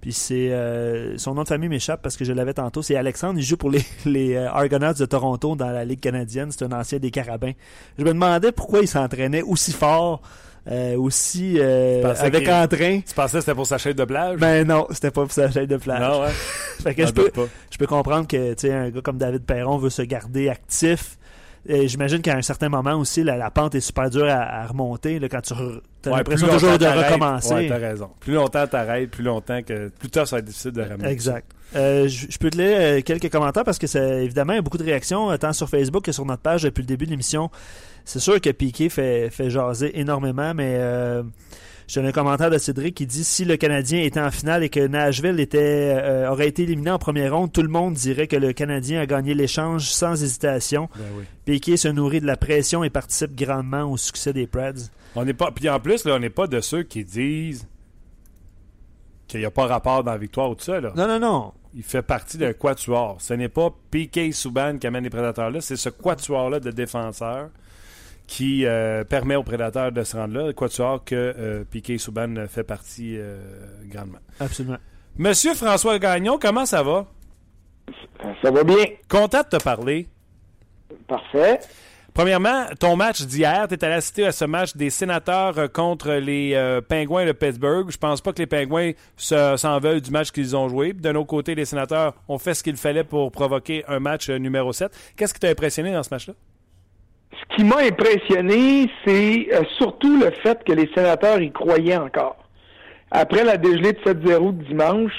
Puis c'est. euh, son nom de famille m'échappe parce que je l'avais tantôt. C'est Alexandre. Il joue pour les, les euh, Argonauts de Toronto dans la Ligue canadienne. C'est un ancien des Carabins. Je me demandais pourquoi il s'entraînait aussi fort, euh, aussi. euh, Tu pensais avec entrain. Tu pensais que c'était pour sa chaîne de plage? Ben non, c'était pas pour sa chaîne de plage. non, ouais. Fait que je peux, je peux comprendre que tu sais, un gars comme David Perron veut se garder actif. Et J'imagine qu'à un certain moment aussi, la, la pente est super dure à, à remonter. Là, quand tu as Ouais, l'impression toujours de recommencer. Ouais, t'as raison. Plus longtemps t'arrêtes, plus longtemps que. Plus tard, ça va être difficile de ramener. Exact. Euh, je peux te lire euh, quelques commentaires parce que c'est évidemment il y a beaucoup de réactions euh, tant sur Facebook que sur notre page depuis le début de l'émission. C'est sûr que Piqué fait, fait jaser énormément, mais euh, j'ai un commentaire de Cédric qui dit si le Canadien était en finale et que Nashville était euh, aurait été éliminé en première ronde, tout le monde dirait que le Canadien a gagné l'échange sans hésitation. Ben oui. Piqué se nourrit de la pression et participe grandement au succès des Preds. On n'est pas. Puis en plus, là, on n'est pas de ceux qui disent qu'il n'y a pas rapport dans la victoire ou tout ça. Là. Non, non, non. Il fait partie d'un quatuor. Ce n'est pas PK Subban qui amène les prédateurs-là, c'est ce quatuor-là de défenseurs qui euh, permet aux prédateurs de se rendre là. Le quatuor que euh, PK Subban fait partie euh, grandement. Absolument. Monsieur François Gagnon, comment ça va? Ça va bien. Content de te parler. Parfait. Premièrement, ton match d'hier, tu es allé assister à ce match des sénateurs euh, contre les euh, Pingouins de Pittsburgh. Je pense pas que les Pingouins se- s'en veulent du match qu'ils ont joué. D'un autre côté, les sénateurs ont fait ce qu'il fallait pour provoquer un match numéro 7. Qu'est-ce qui t'a impressionné dans ce match-là? Ce qui m'a impressionné, c'est euh, surtout le fait que les sénateurs y croyaient encore. Après la dégelée de 7-0 de dimanche,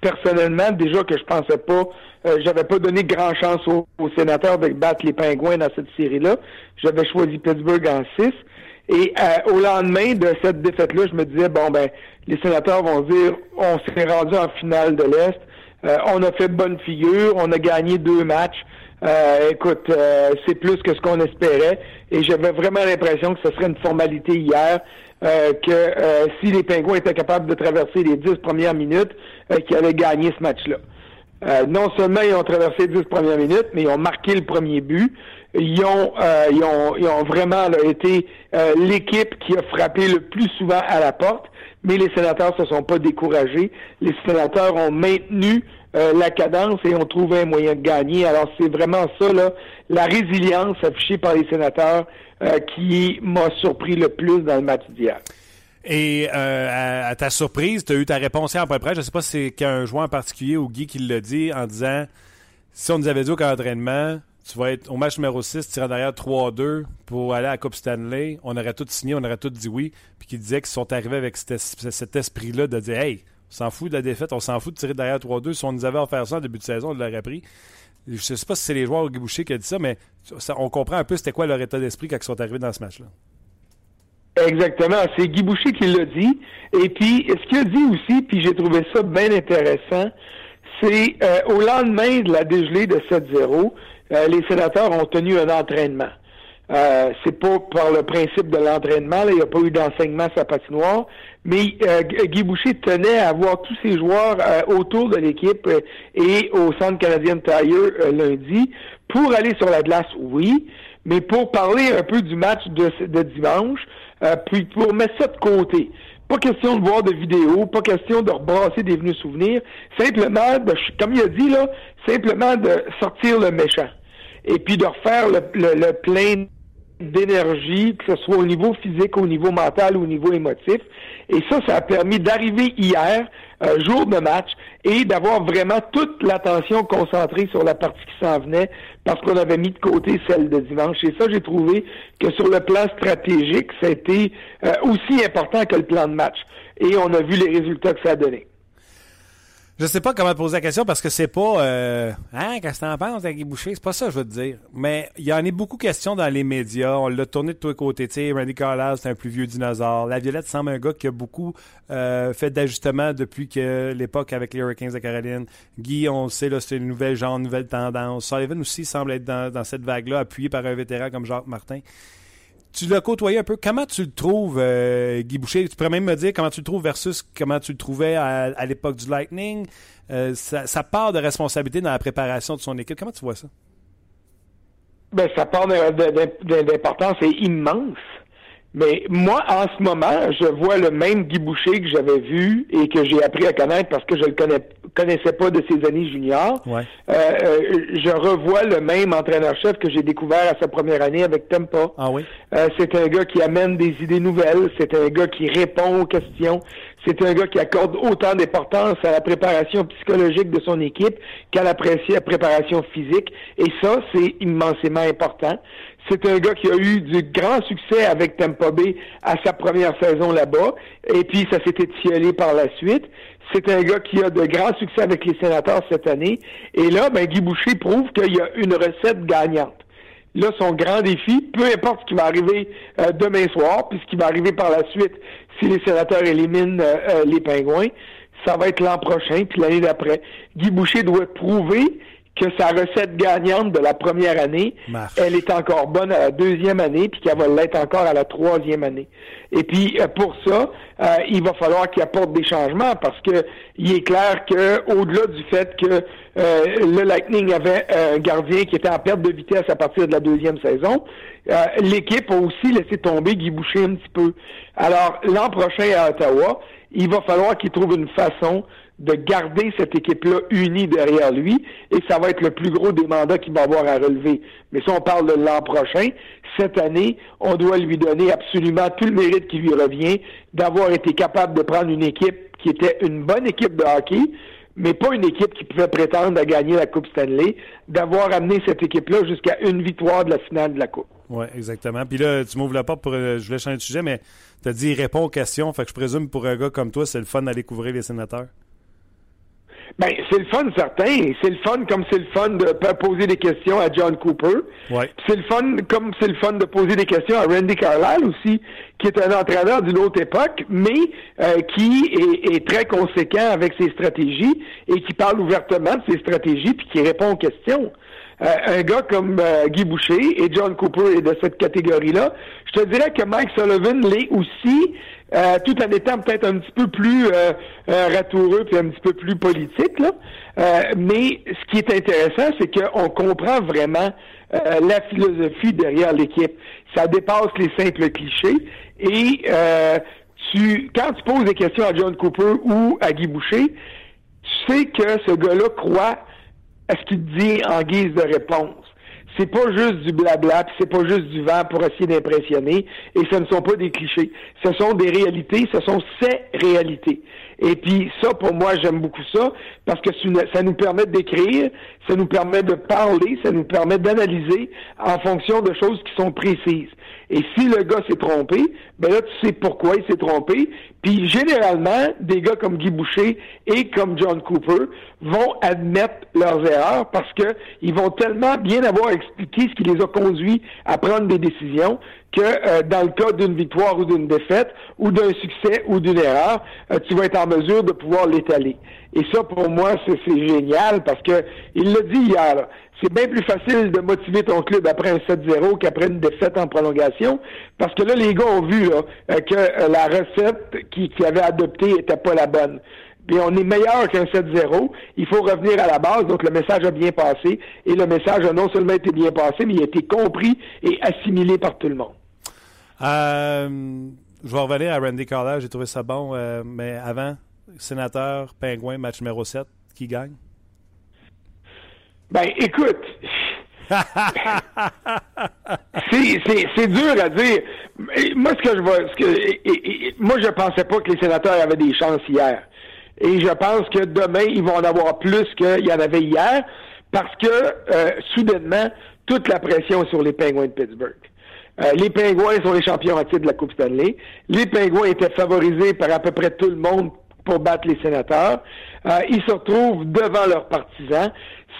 personnellement, déjà que je pensais pas, euh, j'avais pas donné grand chance aux, sénateurs de battre les pingouins dans cette série-là. J'avais choisi Pittsburgh en 6. Et euh, au lendemain de cette défaite-là, je me disais, bon ben, les sénateurs vont dire, on s'est rendu en finale de l'Est, Euh, on a fait bonne figure, on a gagné deux matchs. Euh, écoute, euh, c'est plus que ce qu'on espérait. Et j'avais vraiment l'impression que ce serait une formalité hier, euh, que euh, si les Pingouins étaient capables de traverser les dix premières minutes, euh, qu'ils allaient gagner ce match-là. Euh, non seulement ils ont traversé les dix premières minutes, mais ils ont marqué le premier but. Ils ont, ils ont, ils ont vraiment là, été l'équipe qui a frappé le plus souvent à la porte, mais les sénateurs se sont pas découragés. Les sénateurs ont maintenu euh, la cadence et ont trouvé un moyen de gagner. Alors c'est vraiment ça, là, la résilience affichée par les sénateurs euh, qui m'a surpris le plus dans le match d'hier. Et euh, à, ta surprise, tu as eu ta réponse hier après près. Je ne sais pas si c'est qu'un joueur en particulier ou Guy qui l'a dit en disant si on nous avait dit au camp d'entraînement, tu vas être au match numéro 6, tu iras derrière 3-2 pour aller à la Coupe Stanley, on aurait tout signé, on aurait tout dit oui. Puis qui disait qu'ils sont arrivés avec cet, cet esprit-là de dire Hey, on s'en fout de la défaite, on s'en fout de tirer derrière 3-2. Si on nous avait offert ça en début de saison, on l'aurait pris. Je sais pas si c'est les joueurs au Boucher qui a dit ça, mais on comprend un peu c'était quoi leur état d'esprit quand ils sont arrivés dans ce match-là. Exactement, c'est Guy Boucher qui l'a dit. Et puis, ce qu'il a dit aussi, puis j'ai trouvé ça bien intéressant, c'est euh, au lendemain de la dégelée de 7-0, euh, les sénateurs ont tenu un entraînement. Euh, c'est pas par le principe de l'entraînement, il n'y a pas eu d'enseignement sur la patinoire, mais euh, Gu- Guy Boucher tenait à avoir tous ses joueurs euh, autour de l'équipe euh, et au Centre canadien euh, lundi pour aller sur la glace, oui, mais pour parler un peu du match de, de dimanche, euh, puis pour mettre ça de côté. Pas question de voir de vidéos, pas question de rebrasser des venus souvenirs, simplement, comme il a dit là, simplement de sortir le méchant et puis de refaire le, le- le plein d'énergie, que ce soit au niveau physique, au niveau mental au niveau émotif. Et ça, ça a permis d'arriver hier, euh, jour de match, et d'avoir vraiment toute l'attention concentrée sur la partie qui s'en venait, parce qu'on avait mis de côté celle de dimanche. Et ça, j'ai trouvé que sur le plan stratégique, ça a été euh, aussi important que le plan de match. Et on a vu les résultats que ça a donné. Je sais pas comment poser la question parce que c'est pas euh, hein, qu'est-ce que t'en penses, Guy Boucher? C'est pas ça je veux te dire. Mais il y en a beaucoup de questions dans les médias. On l'a tourné de tous les côtés. Tu sais, Randy Carlisle, c'est un plus vieux dinosaure. La Violette semble un gars qui a beaucoup euh, fait d'ajustements depuis que l'époque avec les Hurricanes de Caroline. Guy, on le sait, là, c'est une nouvelle genre, une nouvelle tendance. Sullivan aussi semble être dans, dans cette vague-là, appuyé par un vétéran comme Jacques Martin. Tu l'as côtoyé un peu. Comment tu le trouves, euh, Guy Boucher? Tu pourrais même me dire comment tu le trouves versus comment tu le trouvais à, l'époque du Lightning. Euh, sa, sa part de responsabilité dans la préparation de son équipe. Comment tu vois ça? Ben, sa part d'importance immense. Mais moi, en ce moment, je vois le même Guy Boucher que j'avais vu et que j'ai appris à connaître parce que je le connais, connaissais pas de ses années juniors. Ouais. Euh, euh, je revois le même entraîneur-chef que j'ai découvert à sa première année avec Tempa. Ah oui? Euh, c'est un gars qui amène des idées nouvelles. C'est un gars qui répond aux questions. C'est un gars qui accorde autant d'importance à la préparation psychologique de son équipe qu'à la pré- la préparation physique. Et ça, c'est immensément important. C'est un gars qui a eu du grand succès avec Tampa Bay à sa première saison là-bas. Et puis, ça s'est étiolé par la suite. C'est un gars qui a de grands succès avec les sénateurs cette année. Et là, ben, Guy Boucher prouve qu'il y a une recette gagnante. Là, son grand défi, peu importe ce qui va arriver euh, demain soir, puis ce qui va arriver par la suite si les sénateurs éliminent euh, euh, les pingouins, ça va être l'an prochain, puis l'année d'après. Guy Boucher doit prouver que sa recette gagnante de la première année, Marche. elle est encore bonne à la deuxième année, puis qu'elle va l'être encore à la troisième année. Et puis euh, pour ça, euh, il va falloir qu'il apporte des changements parce que il est clair que au-delà du fait que euh, le Lightning avait un gardien qui était en perte de vitesse à partir de la deuxième saison, euh, l'équipe a aussi laissé tomber Guy Boucher un petit peu. Alors l'an prochain à Ottawa, il va falloir qu'il trouve une façon de garder cette équipe-là unie derrière lui, et ça va être le plus gros des mandats qu'il va avoir à relever. Mais si on parle de l'an prochain, cette année, on doit lui donner absolument tout le mérite qui lui revient d'avoir été capable de prendre une équipe qui était une bonne équipe de hockey, mais pas une équipe qui pouvait prétendre à gagner la Coupe Stanley, d'avoir amené cette équipe-là jusqu'à une victoire de la finale de la Coupe. Oui, exactement. Puis là, tu m'ouvres la porte pour. euh, je voulais changer de sujet, mais tu as dit il répond aux questions. Fait que je présume pour un gars comme toi, c'est le fun d'aller couvrir les sénateurs. Ben, c'est le fun certain. C'est le fun comme c'est le fun de poser des questions à John Cooper. Ouais. C'est le fun comme c'est le fun de poser des questions à Randy Carlyle aussi, qui est un entraîneur d'une autre époque, mais euh, qui est, est très conséquent avec ses stratégies et qui parle ouvertement de ses stratégies puis qui répond aux questions. Euh, un gars comme euh, Guy Boucher et John Cooper est de cette catégorie-là. Je te dirais que Mike Sullivan l'est aussi, euh, tout en étant peut-être un petit peu plus euh, euh, ratoureux puis un petit peu plus politique. Là. Euh, mais ce qui est intéressant, c'est qu'on comprend vraiment euh, la philosophie derrière l'équipe. Ça dépasse les simples clichés et euh, tu, quand tu poses des questions à John Cooper ou à Guy Boucher, tu sais que ce gars-là croit à ce qu'il dit en guise de réponse. C'est pas juste du blabla, c'est pas juste du vent pour essayer d'impressionner, et ce ne sont pas des clichés. Ce sont des réalités, ce sont ces réalités. Et puis ça, pour moi, j'aime beaucoup ça, parce que ça nous permet d'écrire, ça nous permet de parler, ça nous permet d'analyser en fonction de choses qui sont précises. Et si le gars s'est trompé, ben là, tu sais pourquoi il s'est trompé. Puis généralement, des gars comme Guy Boucher et comme John Cooper vont admettre leurs erreurs parce que ils vont tellement bien avoir expliqué ce qui les a conduits à prendre des décisions que euh, dans le cas d'une victoire ou d'une défaite ou d'un succès ou d'une erreur, euh, tu vas être en mesure de pouvoir l'étaler. Et ça, pour moi, c'est c'est génial parce que il l'a dit hier. là, c'est bien plus facile de motiver ton club après un 7-0 qu'après une défaite en prolongation. Parce que là, les gars ont vu euh, que euh, la recette qu'ils qu'ils avaient adoptée était pas la bonne. Puis on est meilleur qu'un 7-0. Il faut revenir à la base. Donc le message a bien passé. Et le message a non seulement été bien passé, mais il a été compris et assimilé par tout le monde. Euh, je vais revenir à Randy Carlyle. J'ai trouvé ça bon. mais avant, sénateur, pingouin, match numéro 7, qui gagne? Ben, écoute, c'est, dur à dire. Moi, ce que je vois, ce que, moi, je pensais pas que les sénateurs avaient des chances hier. Et je pense que demain, ils vont en avoir plus qu'il y en avait hier, parce que, euh, soudainement, toute la pression est sur les Penguins de Pittsburgh. Euh, les Pingouins sont les champions en titre de la Coupe Stanley. Les Pingouins étaient favorisés par à peu près tout le monde pour battre les sénateurs. Euh, ils se retrouvent devant leurs partisans.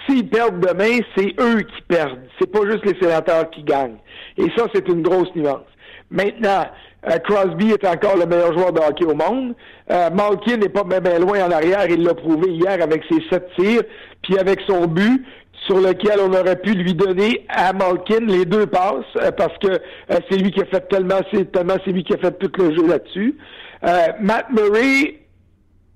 S'ils perdent demain, c'est eux qui perdent. C'est pas juste les sénateurs qui gagnent. Et ça, c'est une grosse nuance. Maintenant, euh, Crosby est encore le meilleur joueur de hockey au monde. Euh, Malkin n'est pas bien loin en arrière. Il l'a prouvé hier avec ses sept tirs, puis avec son but sur lequel on aurait pu lui donner à Malkin les deux passes euh, parce que c'est lui qui a fait tellement, c'est tellement c'est lui qui a fait tout le jeu là-dessus. Matt Murray,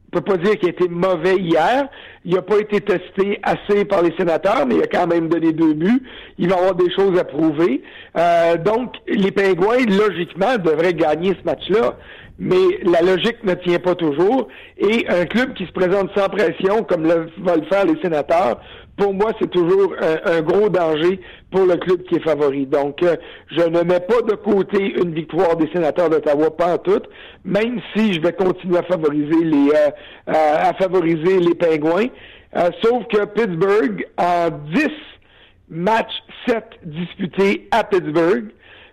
peut pas dire qu'il a été mauvais hier. Il n'a pas été testé assez par les sénateurs, mais il a quand même donné deux buts. Il va avoir des choses à prouver. Euh, donc, les Pingouins, logiquement, devraient gagner ce match-là. Mais la logique ne tient pas toujours. Et un club qui se présente sans pression, comme le, vont le faire les sénateurs, pour moi, c'est toujours un, un gros danger pour le club qui est favori. Donc, euh, je ne mets pas de côté une victoire des sénateurs d'Ottawa, pas en tout, même si je vais continuer à favoriser les euh, à, à favoriser les Pingouins. Euh, sauf que Pittsburgh, en 10 matchs 7 disputés à Pittsburgh,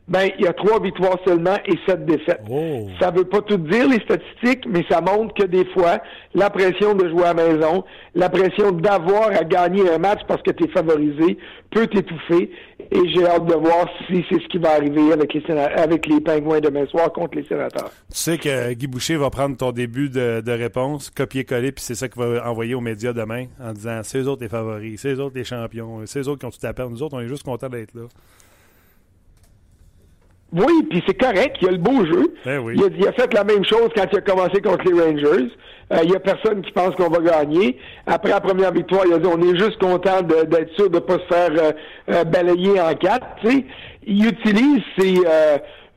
ben il y a trois victoires seulement et sept défaites. Oh. Ça veut pas tout dire les statistiques, mais ça montre que des fois, la pression de jouer à la maison, la pression d'avoir à gagner un match parce que tu es favorisé peut t'étouffer. Et j'ai hâte de voir si c'est ce qui va arriver avec les avec les Pingouins demain soir contre les sénateurs. Tu sais que Guy Boucher va prendre ton début de, de réponse, copier-coller, puis c'est ça qu'il va envoyer aux médias demain en disant c'est eux autres les favoris, c'est eux autres les champions, c'est eux autres qui ont tout à perdre. Nous autres, on est juste contents d'être là. Oui, puis c'est correct, il y a le beau jeu. Ben oui. il, a, il, a, fait la même chose quand il a commencé contre les Rangers. Euh, il y a personne qui pense qu'on va gagner. Après la première victoire, il a dit on est juste content d'être sûr de ne pas se faire euh, euh, balayer en quatre. sais, Il utilise ces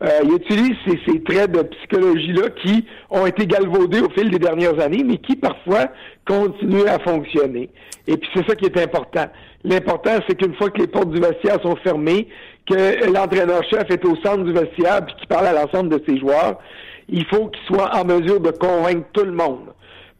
euh, il utilise ces, ces, traits de psychologie-là qui ont été galvaudés au fil des dernières années, mais qui parfois continuent à fonctionner. Et puis c'est ça qui est important. L'important, c'est qu'une fois que les portes du vestiaire sont fermées, que l'entraîneur-chef est au centre du vestiaire puis qu'il parle à l'ensemble de ses joueurs, il faut qu'il soit en mesure de convaincre tout le monde.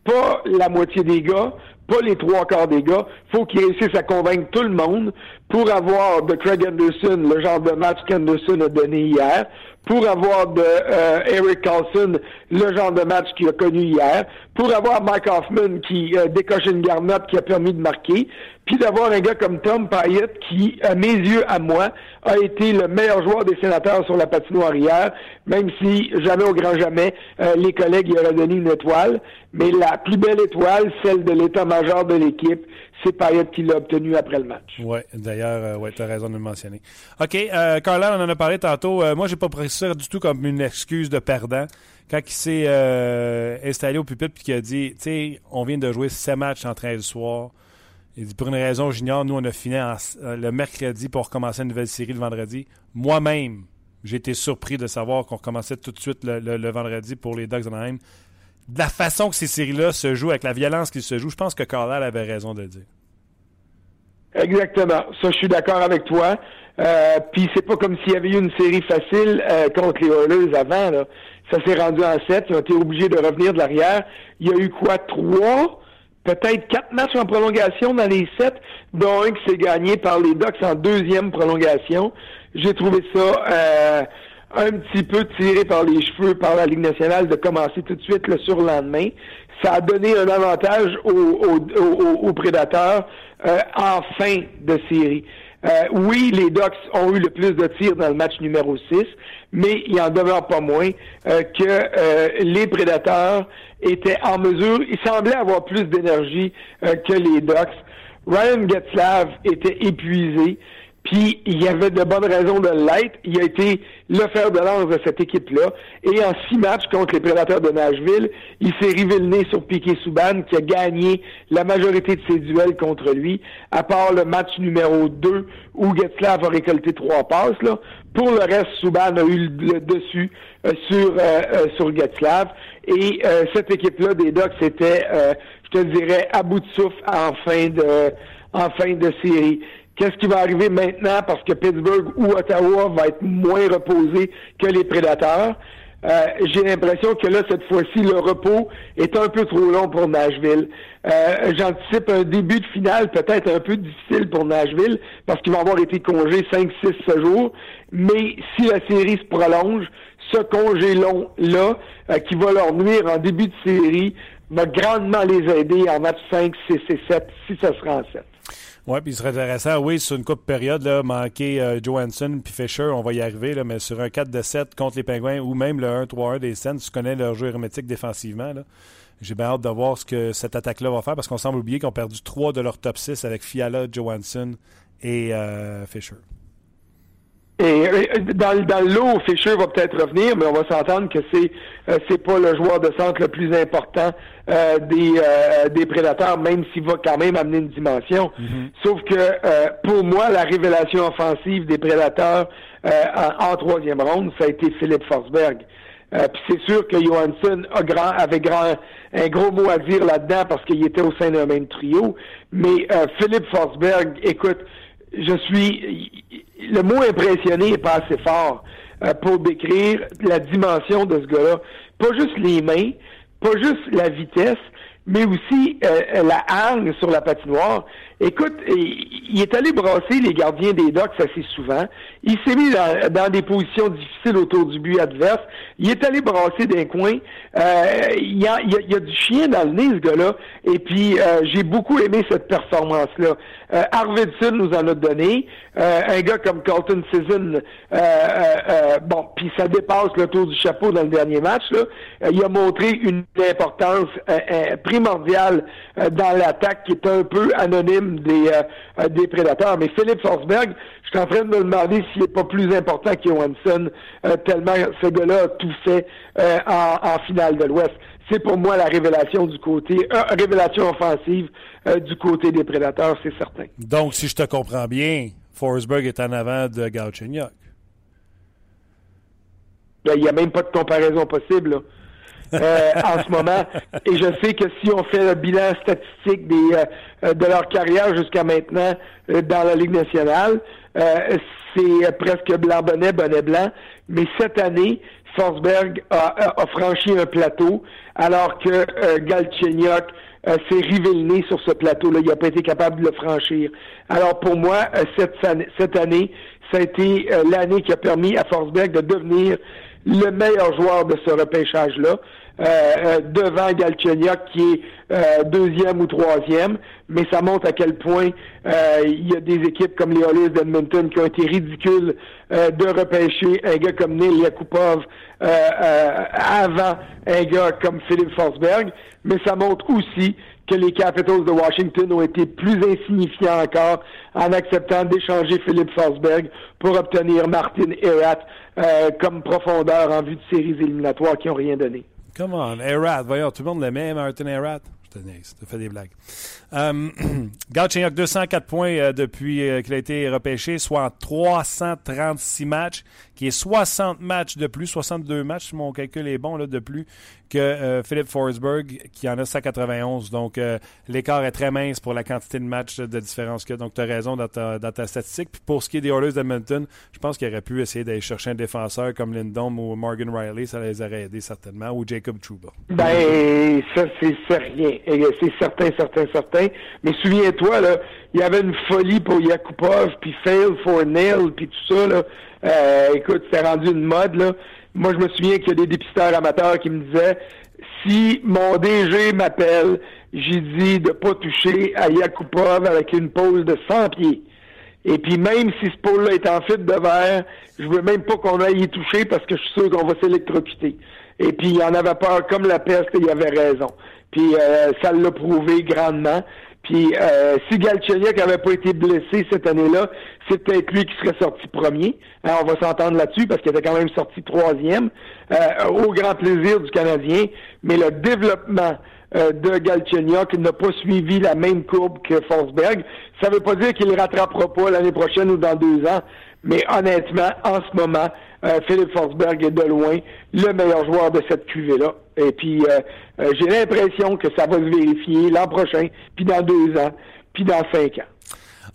Pas la moitié des gars, pas les trois quarts des gars. faut qu'il réussisse à convaincre tout le monde pour avoir de Craig Anderson le genre de match qu'Anderson a donné hier, pour avoir euh, Eric Carlson le genre de match qu'il a connu hier, pour avoir Mike Hoffman qui euh, décoche une garnotte qui a permis de marquer, puis d'avoir un gars comme Tom Payette qui, à mes yeux, à moi, a été le meilleur joueur des sénateurs sur la patinoire hier, même si jamais au grand jamais euh, les collègues y auraient donné une étoile. Mais la plus belle étoile, celle de l'état-major de l'équipe, c'est Payette qui l'a obtenu après le match. Oui, d'ailleurs, euh, ouais, tu as raison de le mentionner. OK, euh, Carla, on en a parlé tantôt. Euh, moi, j'ai pas pris ça du tout comme une excuse de perdant. Quand il s'est euh, installé au pupitre et qu'il a dit, tu sais, on vient de jouer 7 matchs en 13 soirs. Il dit, pour une raison junior, nous, on a fini en, le mercredi pour recommencer une nouvelle série le vendredi. Moi-même, j'ai été surpris de savoir qu'on recommençait tout de suite le, vendredi pour les Ducks d'Anaheim de la façon que ces séries-là se jouent, avec la violence qu'ils se jouent, je pense que Carlisle avait raison de dire. Exactement. Ça, je suis d'accord avec toi. Euh, Puis c'est pas comme s'il y avait eu une série facile euh, contre les Oilers avant. Là. Ça s'est rendu en sept. Ils ont été obligés de revenir de l'arrière. Il y a eu quoi? Trois? Peut-être quatre matchs en prolongation dans les sept, dont un qui s'est gagné par les Ducks en deuxième prolongation. J'ai trouvé ça euh, un petit peu tiré par les cheveux par la Ligue nationale de commencer tout de suite le surlendemain. Ça a donné un avantage aux, aux, aux, prédateurs en fin de série. Euh, oui, les Ducks ont eu le plus de tirs dans le match numéro 6, mais il en demeure pas moins euh, que euh, les prédateurs étaient en mesure, ils semblaient avoir plus d'énergie que les Ducks. Ryan Getzlav était épuisé. Puis il y avait de bonnes raisons de l'être. Il a été le fer de lance de cette équipe-là. Et en six matchs contre les Prédateurs de Nashville, il s'est rivé le nez sur Piquet Souban, qui a gagné la majorité de ses duels contre lui, à part le match numéro 2 où Getzlav a récolté trois passes. Là. Pour le reste, Souban a eu le dessus euh, sur, euh, euh, sur Getzlav. Et euh, cette équipe-là des Ducks était, euh, je te dirais, à bout de souffle en fin de, en fin de série. Qu'est-ce qui va arriver maintenant parce que Pittsburgh ou Ottawa va être moins reposé que les prédateurs? Euh, J'ai l'impression que là, cette fois-ci, le repos est un peu trop long pour Nashville. Euh, J'anticipe un début de finale peut-être un peu difficile pour Nashville parce qu'ils vont avoir été congés 5, 6 jours. Mais si la série se prolonge, ce congé long-là, euh, qui va leur nuire en début de série, va grandement les aider en match 5, 6 et 7, si ça sera en 7. Oui, puis il serait intéressant, oui, sur une coupe période, manquer euh, Johansson puis Fisher, on va y arriver, là, mais sur un 4 de 7 contre les Pingouins ou même le 1-3-1 des Sens, tu connais leur jeu hermétique défensivement. J'ai bien hâte de voir ce que cette attaque-là va faire parce qu'on semble oublier qu'ils ont perdu trois de leur top 6 avec Fiala, Johansson et euh, Fisher. Et dans, dans l'eau, Fischer va peut-être revenir, mais on va s'entendre que c'est euh, c'est pas le joueur de centre le plus important euh, des euh, des prédateurs, même s'il va quand même amener une dimension. Mm-hmm. Sauf que euh, pour moi, la révélation offensive des prédateurs euh, en, en, troisième ronde, ça a été Philippe Forsberg. Puis c'est sûr que Johansson a grand, avait grand, un gros mot à dire là-dedans parce qu'il était au sein d'un même trio. Mais Philippe Forsberg, écoute, je suis le mot impressionné n'est pas assez fort euh, pour décrire la dimension de ce gars-là. Pas juste les mains, pas juste la vitesse, mais aussi euh, la hargne sur la patinoire. Écoute, il est allé brasser les gardiens des docks assez souvent. Il s'est mis dans, des positions difficiles autour du but adverse. Il est allé brasser d'un coin. Euh, il, y a, du chien dans le nez, ce gars-là. Et puis, euh, j'ai beaucoup aimé cette performance-là. Euh, Arvidsson nous en a donné. Euh, un gars comme Colton Sisson, bon, puis ça dépasse le tour du chapeau dans le dernier match. Là. il a montré une importance primordiale dans l'attaque qui est un peu anonyme des, des prédateurs. Mais Philippe Forsberg, je suis en train de me demander s'il n'est pas plus important que Johansson, tellement ce gars-là a tout fait en, en finale de l'Ouest c'est pour moi la révélation du côté, euh, révélation offensive euh, du côté des prédateurs, c'est certain. Donc, si je te comprends bien, Forsberg est en avant de Galchenyuk. Ben, il n'y a même pas de comparaison possible euh, en ce moment. Et je sais que si on fait le bilan statistique des, de leur carrière jusqu'à maintenant dans la Ligue nationale, c'est presque blanc-bonnet, bonnet-blanc. Mais cette année, Forsberg a, franchi un plateau, alors que euh, Galchenyuk euh, s'est rivé le nez sur ce plateau-là. Il n'a pas été capable de le franchir. Alors pour moi, euh, cette, cette année, ça a été euh, l'année qui a permis à Forsberg de devenir le meilleur joueur de ce repêchage-là. Euh, euh, devant Galchenyuk qui est euh, deuxième ou troisième, mais ça montre à quel point il y a des équipes comme les Oilers d'Edmonton qui ont été ridicules de repêcher un gars comme Neil Yakupov avant un gars comme Philippe Forsberg, mais ça montre aussi que les Capitals de Washington ont été plus insignifiants encore en acceptant d'échanger Philippe Forsberg pour obtenir Martin Erat comme profondeur en vue de séries éliminatoires qui n'ont rien donné. Come on, Erat. Voyons, tout le monde l'aimait, Martin Erat. Je te niaise, te fais des blagues. Um, Galchenyuk, 204 points euh, depuis euh, qu'il a été repêché, soit en 336 matchs, qui est 60 matchs de plus, 62 matchs, si mon calcul est bon, là, de plus que euh, Philippe Forsberg, qui en a 191. Donc, l'écart est très mince pour la quantité de matchs de différence a. Donc, tu as raison dans ta, dans ta, statistique. Puis pour ce qui est des Oilers d'Edmonton, je pense qu'il aurait pu essayer d'aller chercher un défenseur comme Lindom ou Morgan Riley. Ça les aurait aidés certainement. Ou Jacob Trouba. Ben, ça, c'est rien. C'est certain, certain, certain. Mais souviens-toi, il y avait une folie pour Yakupov, puis Fail for Nail, puis tout ça. Là. Euh, écoute, c'était rendu une mode. Là. Moi, je me souviens qu'il y a des dépisteurs amateurs qui me disaient si mon DG m'appelle, j'ai dit de pas toucher à Yakupov avec une pause de 100 pieds. Et puis même si ce pôle-là est en fuite de verre, je veux même pas qu'on aille y toucher parce que je suis sûr qu'on va s'électrocuter. Et puis il en avait peur comme la peste et il avait raison. Puis euh, ça l'a prouvé grandement. Puis euh, si Galchenyuk n'avait pas été blessé cette année-là, c'est peut-être lui qui serait sorti premier. Hein, on va s'entendre là-dessus parce qu'il était quand même sorti troisième, euh, au grand plaisir du Canadien. Mais le développement euh, de Galchenyuk n'a pas suivi la même courbe que Forsberg. Ça ne veut pas dire qu'il ne rattrapera pas l'année prochaine ou dans deux ans, mais honnêtement, en ce moment, euh, Philippe Forsberg est de loin le meilleur joueur de cette cuvée-là. Et puis, euh, euh, j'ai l'impression que ça va se vérifier l'an prochain, puis dans deux ans, puis dans cinq ans.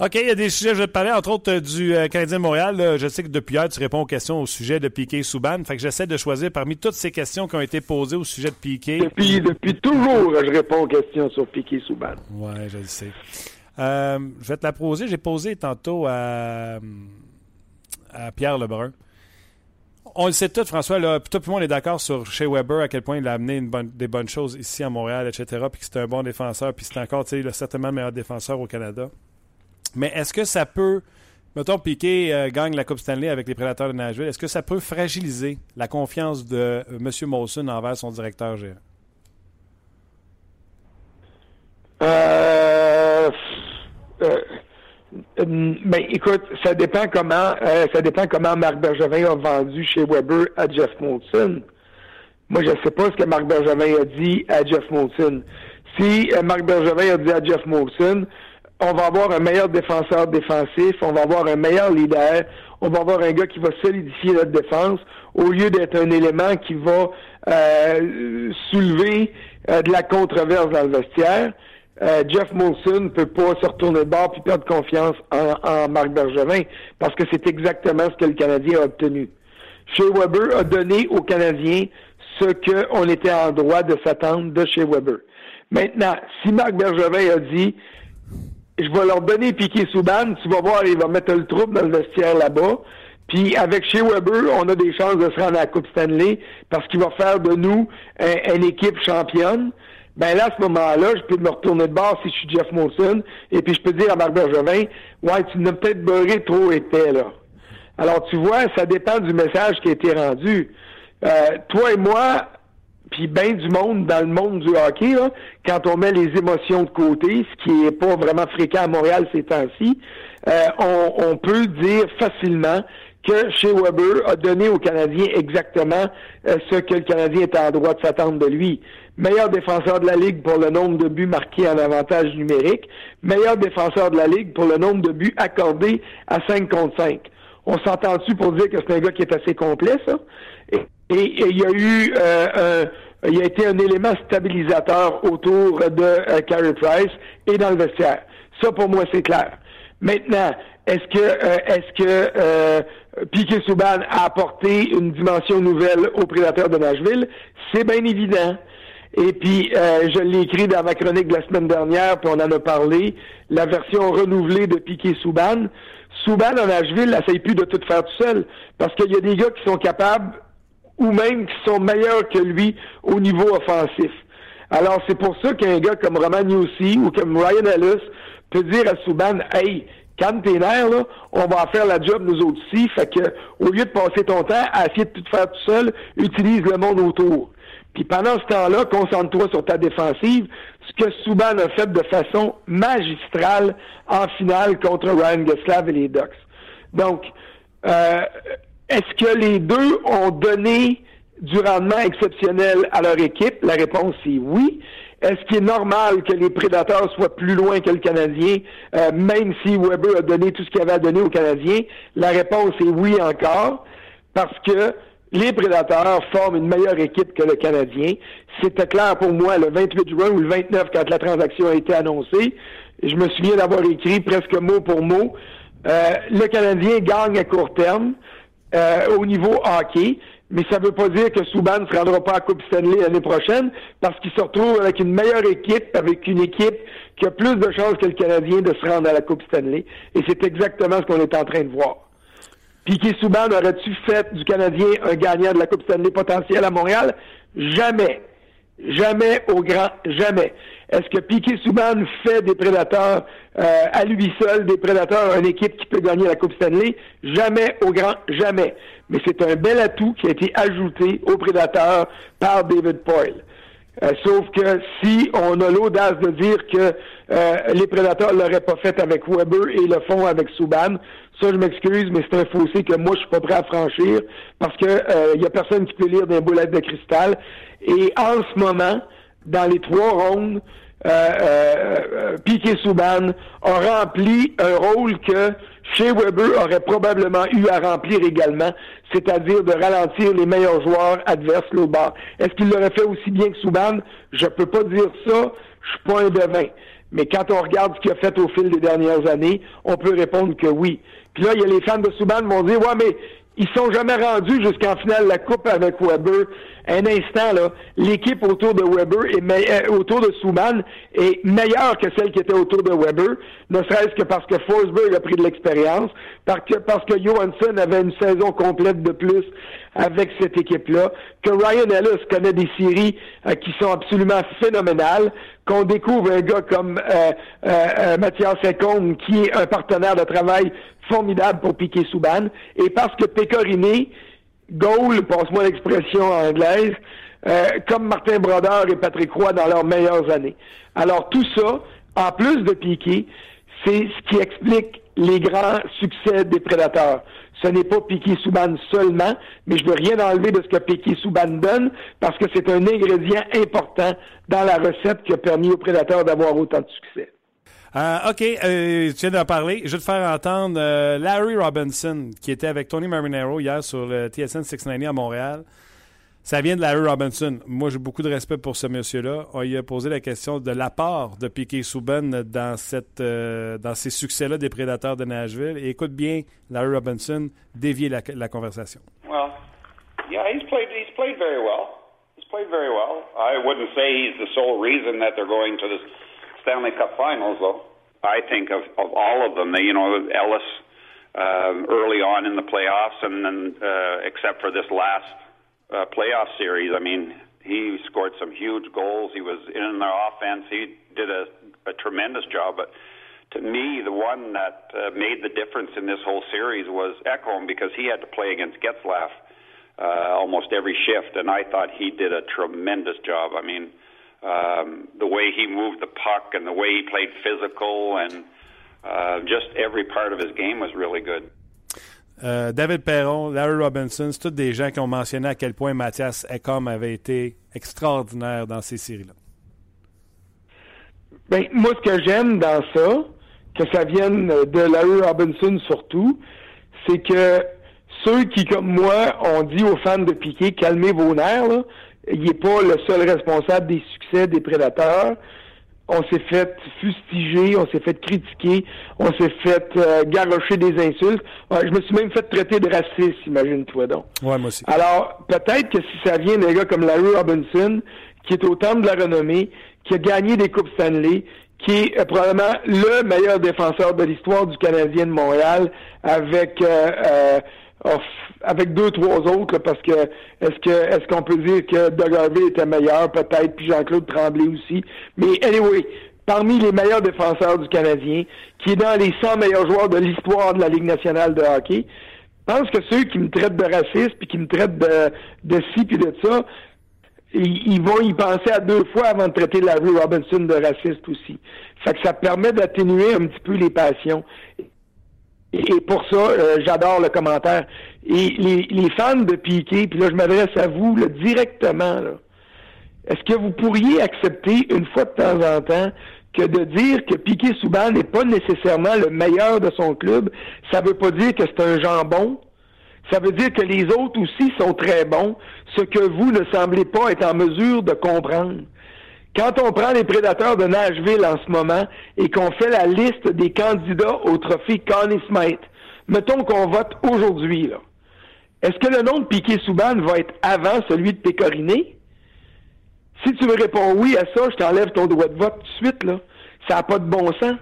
OK, il y a des sujets, je vais te parler, entre autres, du Canadien de Montréal. Je sais que depuis hier, tu réponds aux questions au sujet de Piqué Souban. Fait que j'essaie de choisir parmi toutes ces questions qui ont été posées au sujet de Piqué. Depuis, depuis toujours, je réponds aux questions sur Piqué Souban. Oui, je le sais. je vais te la poser. J'ai posé tantôt à, à Pierre Lebrun on le sait tout, François. Là, tout le monde est d'accord sur chez Weber à quel point il a amené des bonnes choses ici à Montréal, etc. Puis que c'est un bon défenseur. Puis c'est encore le, certainement le meilleur défenseur au Canada. Mais est-ce que ça peut. Mettons, Piquet euh, gagne la Coupe Stanley avec les Prédateurs de Nashville. Est-ce que ça peut fragiliser la confiance de euh, M. Molson envers son directeur gérant? Euh, euh euh, ben, écoute, ça dépend comment euh, ça dépend comment Marc Bergevin a vendu chez Weber à Jeff Molson. Moi, je ne sais pas ce que Marc Bergevin a dit à Jeff Molson. Si euh, Marc Bergevin a dit à Jeff Molson, on va avoir un meilleur défenseur défensif, on va avoir un meilleur leader, on va avoir un gars qui va solidifier notre défense, au lieu d'être un élément qui va soulever de la controverse dans le vestiaire. Euh, Jeff Molson ne peut pas se retourner de bord puis perdre confiance en, Marc Bergevin parce que c'est exactement ce que le Canadien a obtenu. Chez Weber a donné aux Canadiens ce qu'on était en droit de s'attendre de chez Weber. Maintenant, si Marc Bergevin a dit je vais leur donner Piqué Souban. Tu vas voir, il va mettre le trouble dans le vestiaire là-bas. Puis avec chez Weber, on a des chances de se rendre à la Coupe Stanley parce qu'il va faire de nous un- une équipe championne. Ben là, à ce moment-là, je peux me retourner de bord si je suis Jeff Molson et puis je peux dire à Marc Bergevin, ouais, tu n'as peut-être beurré trop épais, là. Alors, tu vois, ça dépend du message qui a été rendu. Euh, toi et moi, puis bien du monde dans le monde du hockey, là, quand on met les émotions de côté, ce qui est pas vraiment fréquent à Montréal ces temps-ci, euh, on, on peut dire facilement que chez Weber a donné aux Canadiens exactement euh, ce que le Canadien était en droit de s'attendre de lui. Meilleur défenseur de la Ligue pour le nombre de buts marqués en avantage numérique, meilleur défenseur de la Ligue pour le nombre de buts accordés à 5 contre 5. On s'entend dessus pour dire que c'est un gars qui est assez complet, ça? Et, il y a eu euh, un, il a été un élément stabilisateur autour de euh, Carey Price et dans le vestiaire. Ça, pour moi, c'est clair. Maintenant, est-ce que euh, est-ce que euh, Piquet Souban a apporté une dimension nouvelle aux prédateurs de Nashville? C'est bien évident. Et puis, euh, je l'ai écrit dans ma chronique de la semaine dernière, puis on en a parlé, la version renouvelée de Piquet Souban. Souban en Nashville n'essaye plus de tout faire tout seul, parce qu'il y a des gars qui sont capables, ou même qui sont meilleurs que lui au niveau offensif. Alors, c'est pour ça qu'un gars comme Roman Yossi ou comme Ryan Ellis peut dire à Souban, hey, calme tes nerfs, là, on va faire la job nous autres aussi, fait que, au lieu de passer ton temps à essayer de tout faire tout seul, utilise le monde autour. Puis pendant ce temps-là, concentre-toi sur ta défensive, ce que Souban a fait de façon magistrale en finale contre Ryan Geslav et les Ducks. Donc, euh, est-ce que les deux ont donné du rendement exceptionnel à leur équipe? La réponse est oui. Est-ce qu'il est normal que les prédateurs soient plus loin que le Canadien, euh, même si Weber a donné tout ce qu'il avait à donner aux Canadiens? La réponse est oui encore, parce que les prédateurs forment une meilleure équipe que le Canadien. C'était clair pour moi le 28 juin ou le 29 quand la transaction a été annoncée. Je me souviens d'avoir écrit presque mot pour mot. Euh, le Canadien gagne à court terme euh, au niveau hockey, mais ça ne veut pas dire que Souban ne se rendra pas à Coupe Stanley l'année prochaine parce qu'il se retrouve avec une meilleure équipe, avec une équipe qui a plus de chances que le Canadien de se rendre à la Coupe Stanley. Et c'est exactement ce qu'on est en train de voir. Piquet Souban aurait-tu fait du Canadien un gagnant de la Coupe Stanley potentielle à Montréal? Jamais. Jamais au grand jamais. Est-ce que Piquet Souban fait des prédateurs euh, à lui seul, des prédateurs, une équipe qui peut gagner la Coupe Stanley? Jamais au grand jamais. Mais c'est un bel atout qui a été ajouté aux prédateurs par David Poyle. Euh, sauf que si on a l'audace de dire que euh, les prédateurs l'auraient pas fait avec Weber et le font avec Souban, ça je m'excuse, mais c'est un fossé que moi je suis pas prêt à franchir parce que il y a personne qui peut lire des boulettes de cristal. Et en ce moment, dans les trois rondes, euh, euh, Piquet Souban a rempli un rôle que chez Weber aurait probablement eu à remplir également, c'est-à-dire de ralentir les meilleurs joueurs adverses au bas. Est-ce qu'il l'aurait fait aussi bien que Souban? Je peux pas dire ça, je suis pas un devin. Mais quand on regarde ce qu'il a fait au fil des dernières années, on peut répondre que oui. Puis là, il y a les fans de Souban qui vont dire, ouais, mais ils sont jamais rendus jusqu'en finale de la Coupe avec Weber. Un instant, là, l'équipe autour de Weber et euh, autour de Souban est meilleure que celle qui était autour de Weber, ne serait-ce que parce que Forsberg a pris de l'expérience, parce que, Johansson avait une saison complète de plus avec cette équipe-là, que Ryan Ellis connaît des séries euh, qui sont absolument phénoménales, qu'on découvre un gars comme euh, euh, Mathias Secombe, qui est un partenaire de travail formidable pour piquer Souban, et parce que Pécoriné, Goal, passe-moi l'expression anglaise, euh, comme Martin Brodeur et Patrick Roy dans leurs meilleures années. Alors tout ça, en plus de Piqué, c'est ce qui explique les grands succès des prédateurs. Ce n'est pas Piqué Souban seulement, mais je veux rien enlever de ce que Piqué Souban donne, parce que c'est un ingrédient important dans la recette qui a permis aux prédateurs d'avoir autant de succès. Euh, OK, euh, tu viens d'en parler. Je vais te faire entendre euh, Larry Robinson, qui était avec Tony Marinero hier sur le TSN 690 à Montréal. Ça vient de Larry Robinson. Moi, j'ai beaucoup de respect pour ce monsieur-là. On lui a posé la question de l'apport de Piquet Souban dans, ces succès-là des prédateurs de Nashville. Écoute bien, Larry Robinson dévier la, la conversation. Well, yeah, he's played. He's played very well. He's played very well. I wouldn't say he's the sole reason that they're going to the Stanley Cup Finals, though. I think of of all of them. You know, Ellis um, early on in the playoffs, and then uh, except for this last uh, playoff series, I mean, he scored some huge goals. He was in the offense. He did a, a tremendous job, but to me, the one that uh, made the difference in this whole series was Ekholm because he had to play against Getzlaff uh, almost every shift, and I thought he did a tremendous job. I mean, um, the way he moved the puck and the way he played physical and uh, just every part of his game was really good. Euh, David Perron, Larry Robinson, c'est tous des gens qui ont mentionné à quel point Mathias Ekholm avait été extraordinaire dans ces séries-là. Ben, moi, ce que j'aime dans ça, que ça vienne de Larry Robinson surtout, c'est que ceux qui, comme moi, ont dit aux fans de Piquet, calmez vos nerfs, là, il n'est pas le seul responsable des succès des prédateurs. On s'est fait fustiger, on s'est fait critiquer, on s'est fait euh, garrocher des insultes. Je me suis même fait traiter de raciste, imagine-toi donc. Ouais, moi aussi. Alors, peut-être que si ça vient d'un gars comme Larry Robinson, qui est au temple de la renommée, qui a gagné des Coupes Stanley, qui est euh, probablement le meilleur défenseur de l'histoire du Canadien de Montréal, avec euh, euh, off- avec deux, trois autres, là, parce que est-ce que est-ce qu'on peut dire que Doug Harvey était meilleur, peut-être, puis Jean-Claude Tremblay aussi. Mais anyway, parmi les meilleurs défenseurs du Canadien, qui est dans les 100 meilleurs joueurs de l'histoire de la Ligue nationale de hockey, je pense que ceux qui me traitent de raciste, puis qui me traitent de, de ci, puis de ça, ils, ils vont y penser à deux fois avant de traiter Larry Robinson de raciste aussi. Fait que ça permet d'atténuer un petit peu les passions. Et pour ça, euh, j'adore le commentaire. Et les, les fans de Piqué, puis là, je m'adresse à vous là, directement. là. Est-ce que vous pourriez accepter une fois de temps en temps que de dire que Piqué Souban n'est pas nécessairement le meilleur de son club, ça veut pas dire que c'est un jambon. Ça veut dire que les autres aussi sont très bons, ce que vous ne semblez pas être en mesure de comprendre. Quand on prend les prédateurs de Nashville en ce moment et qu'on fait la liste des candidats au trophée Connie Smythe, mettons qu'on vote aujourd'hui, là. Est-ce que le nom de Piqué Souban va être avant celui de Pécoriné? Si tu me réponds oui à ça, je t'enlève ton droit de vote tout de suite, là. Ça n'a pas de bon sens.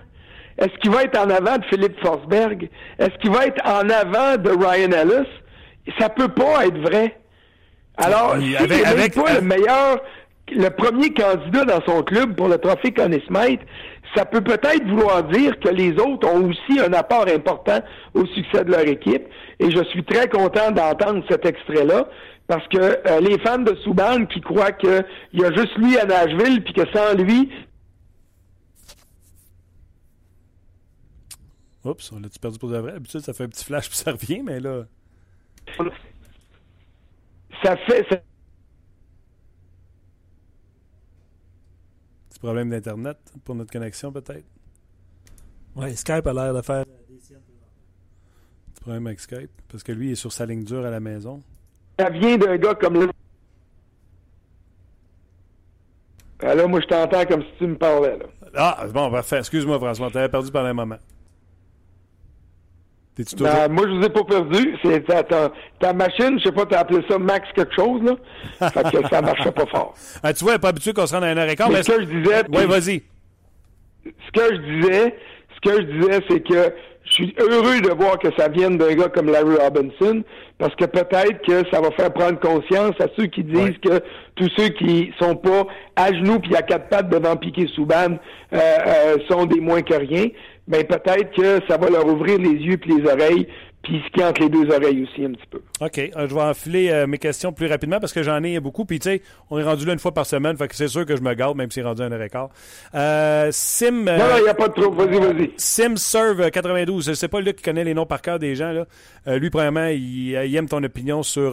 Est-ce qu'il va être en avant de Philippe Forsberg? Est-ce qu'il va être en avant de Ryan Ellis? Ça peut pas être vrai. Alors, si avec- avec- pas le meilleur, le premier candidat dans son club pour le trophée Conn Smythe, ça peut peut-être vouloir dire que les autres ont aussi un apport important au succès de leur équipe. Et je suis très content d'entendre cet extrait-là. Parce que euh, les fans de Souban qui croient qu'il y a juste lui à Nashville, puis que sans lui, Oups, on l'a-tu perdu pour de vrai? Ça fait un petit flash puis ça revient, mais là. ça fait... ça- problème d'Internet pour notre connexion, peut-être? Ouais, Skype a l'air de faire. Petit problème avec Skype. Parce que lui, il est sur sa ligne dure à la maison. ça vient d'un gars comme là. Ah, Là, moi, je t'entends comme si tu me parlais. Là. Ah, bon, parfait. Excuse-moi, François. T'avais perdu pendant un moment. T'es-tu toujours. Ben, moi, je vous ai pas perdu. C'est ta, ta, ta machine, je sais pas, t'as appelé ça Max quelque chose, là. Fait que ça marchait pas fort. Ah, tu vois, elle pas habitué qu'on se rende à un heure et quart, Mais ce que je disais, Oui, vas-y. ce que je disais, ce que je disais, c'est que je suis heureux de voir que ça vienne d'un gars comme Larry Robinson, parce que peut-être que ça va faire prendre conscience à ceux qui disent Ouais. que tous ceux qui sont pas à genoux puis à quatre pattes devant Piqué Souban euh, euh, sont des moins que rien. Ben peut-être que ça va leur ouvrir les yeux puis les oreilles, puis ce qui est entre les deux oreilles aussi un petit peu. OK. euh, je vais enfiler euh, mes questions plus rapidement parce que j'en ai beaucoup. Puis, tu sais, on est rendu là une fois par semaine. Fait que c'est sûr que je me garde, même si c'est rendu un quart. Euh, Sim. Non, il n'y a pas de trop. Vas-y, vas-y. Sim Serve 92, je sais pas lui qui connaît les noms par cœur des gens. Là. Lui, premièrement, il, il aime ton opinion sur,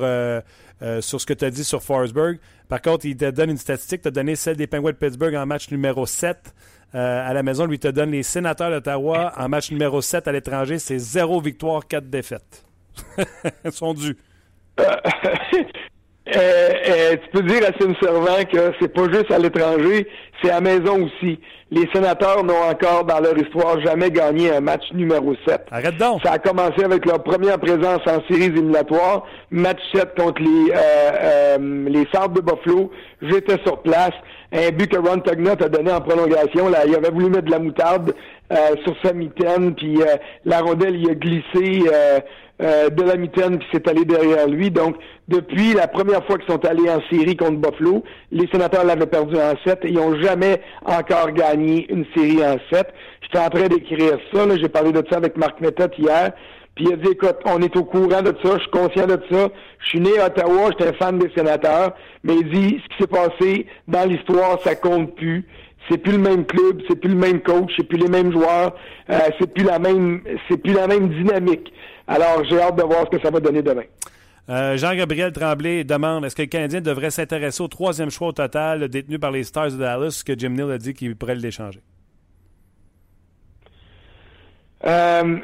sur ce que tu as dit sur Forsberg. Par contre, il te donne une statistique. Tu as donné celle des Penguins de Pittsburgh en match numéro 7 euh, à la maison. Lui, te donne les Sénateurs d'Ottawa en match numéro 7 à l'étranger. C'est zéro victoire, 4 défaites. Ils sont dus. Euh, euh, tu peux dire à Sim Servant que c'est pas juste à l'étranger, c'est à la maison aussi. Les sénateurs n'ont encore dans leur histoire jamais gagné un match numéro 7. Arrête donc. Ça a commencé avec leur première présence en séries éliminatoires, match 7 contre les euh, euh, les de Buffalo. J'étais sur place. Un but que Ron Tugnut a donné en prolongation. Là, il avait voulu mettre de la moutarde sur sa mitaine, puis la rondelle il a glissé de la mitaine, puis c'est allé derrière lui. Donc, depuis la première fois qu'ils sont allés en série contre Buffalo, les sénateurs l'avaient perdu en 7 et ils n'ont jamais encore gagné une série en 7. J'étais en train d'écrire ça, j'ai parlé de ça avec Marc Méthode hier. Puis il a dit, écoute, on est au courant de ça, je suis conscient de ça. Je suis né à Ottawa, j'étais un fan des sénateurs. Mais il dit, ce qui s'est passé dans l'histoire, ça compte plus. C'est plus le même club, c'est plus le même coach, c'est plus les mêmes joueurs, euh, c'est plus la même, c'est plus la même dynamique. Alors j'ai hâte de voir ce que ça va donner demain. Euh, Jean-Gabriel Tremblay demande est-ce que le Canadien devrait s'intéresser au troisième choix au total détenu par les Stars de Dallas, que Jim Neal a dit qu'il pourrait l'échanger? Euh,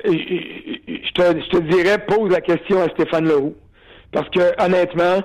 je, te, dirais, pose la question à Stéphane Leroux. Parce que, honnêtement,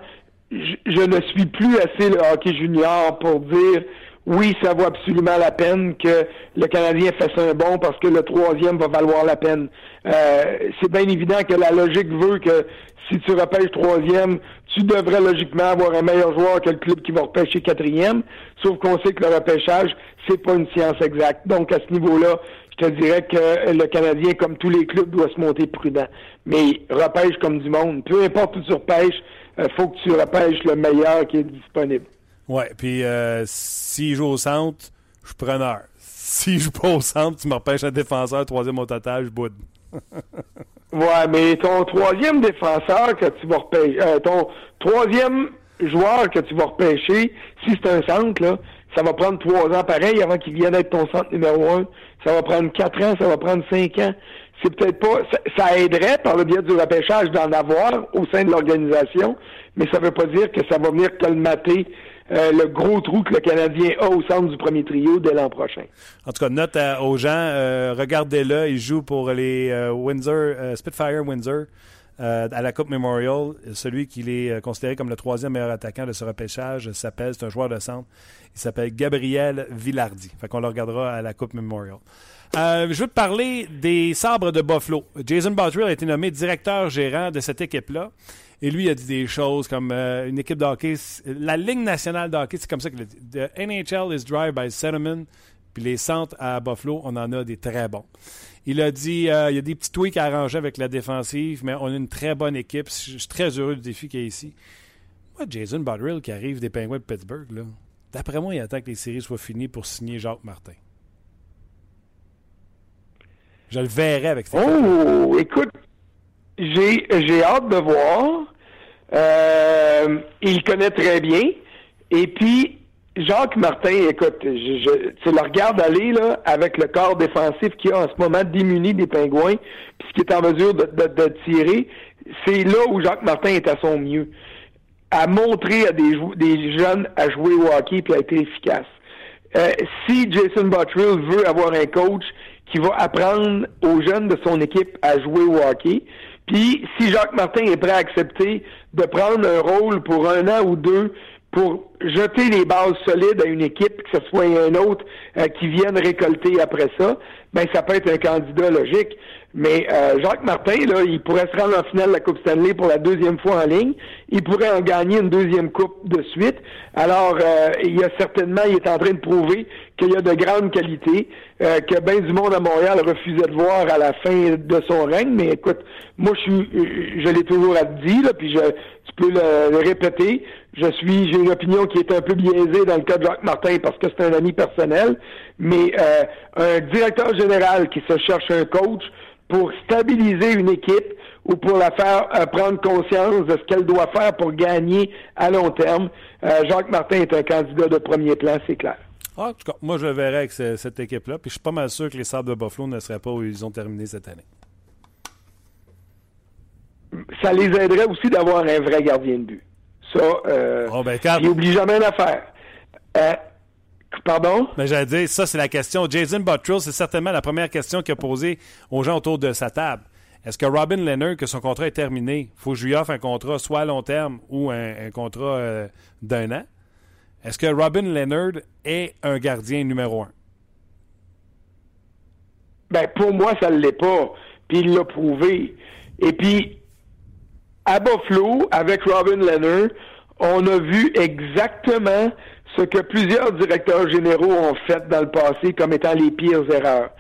je, ne suis plus assez le hockey junior pour dire oui, ça vaut absolument la peine que le Canadien fasse un bon parce que le troisième va valoir la peine. Euh, c'est bien évident que la logique veut que si tu repêches troisième, tu devrais logiquement avoir un meilleur joueur que le club qui va repêcher quatrième. Sauf qu'on sait que le repêchage, c'est pas une science exacte. Donc, à ce niveau-là, je te dirais que le Canadien, comme tous les clubs, doit se monter prudent. Mais repêche comme du monde. Peu importe où tu repêches, il euh, faut que tu repêches le meilleur qui est disponible. Oui, puis euh, s'il joue au centre, je suis preneur. S'il joue pas au centre, tu me repêches un défenseur, troisième au total, je boude. ouais, mais ton troisième défenseur que tu vas repêcher, euh, ton troisième joueur que tu vas repêcher, si c'est un centre, là, ça va prendre trois ans pareil avant qu'il vienne être ton centre numéro un. Ça va prendre quatre ans, ça va prendre cinq ans. C'est peut-être pas. Ça, aiderait par le biais du repêchage d'en avoir au sein de l'organisation, mais ça ne veut pas dire que ça va venir colmater euh, le gros trou que le Canadien a au centre du premier trio dès l'an prochain. En tout cas, note aux gens, euh, regardez-le, il joue pour les euh, Windsor, Spitfire Windsor. À la Coupe Memorial, celui qui est considéré comme le troisième meilleur attaquant de ce repêchage s'appelle, c'est un joueur de centre, il s'appelle Gabriel Villardi. Fait qu'on le regardera à la Coupe Memorial. je veux te parler des sabres de Buffalo. Jason Botterill a été nommé directeur gérant de cette équipe-là. Et lui, a dit des choses comme euh, une équipe de. La Ligue nationale de hockey, c'est comme ça qu'il a dit. The NHL is drive by sentiment. Puis les centres à Buffalo, on en a des très bons. Il a dit euh, il y a des petits tweaks à arranger avec la défensive, mais on a une très bonne équipe. Je suis très heureux du défi qu'il y a ici. Moi, Jason Botterill qui arrive des Penguins de Pittsburgh, là, d'après moi, il attend que les séries soient finies pour signer Jacques Martin. Je le verrai avec cette Oh, écoute, j'ai, j'ai hâte de voir. Euh, il connaît très bien. Et puis, Jacques Martin, écoute, je, tu le regardes aller là, avec le corps défensif qu'il a en ce moment démuni des pingouins, puis qui est en mesure de, de, tirer, c'est là où Jacques Martin est à son mieux. À montrer à des, des jeunes à jouer au hockey puis à être efficace. Euh, si Jason Bottrill veut avoir un coach qui va apprendre aux jeunes de son équipe à jouer au hockey, puis, si Jacques Martin est prêt à accepter de prendre un rôle pour un an ou deux pour jeter les bases solides à une équipe, que ce soit un autre euh, qui vienne récolter après ça, ben ça peut être un candidat logique. Mais euh, Jacques Martin, là, il pourrait se rendre en finale de la Coupe Stanley pour la deuxième fois en ligne. Il pourrait en gagner une deuxième coupe de suite. Alors, euh, il y a certainement, il est en train de prouver qu'il y a de grandes qualités, euh, que bien du monde à Montréal refusait de voir à la fin de son règne. Mais écoute, moi, je suis, je l'ai toujours dit, là, puis je, tu peux le, répéter. Je suis, j'ai une opinion qui est un peu biaisée dans le cas de Jacques Martin parce que c'est un ami personnel. Mais un directeur général qui se cherche un coach pour stabiliser une équipe ou pour la faire euh, prendre conscience de ce qu'elle doit faire pour gagner à long terme. Euh, Jacques Martin est un candidat de premier plan, c'est clair. Ah, en tout cas, moi, je le verrai avec cette équipe-là. Puis je suis pas mal sûr que les Sables de Buffalo ne seraient pas où ils ont terminé cette année. Ça les aiderait aussi d'avoir un vrai gardien de but. Ça, euh, oh, ben, il n'oublie jamais une affaire. Euh, Pardon? Mais j'allais dire, ça, c'est la question. Jason Buttrill, c'est certainement la première question qu'il a posée aux gens autour de sa table. Est-ce que Robin Leonard, que son contrat est terminé, il faut que je lui offre un contrat soit à long terme ou un, contrat euh, d'un an? Est-ce que Robin Leonard est un gardien numéro un? Ben, pour moi, ça ne l'est pas. Puis il l'a prouvé. Et puis, à Buffalo, avec Robin Leonard, on a vu exactement ce que plusieurs directeurs généraux ont fait dans le passé comme étant les pires erreurs.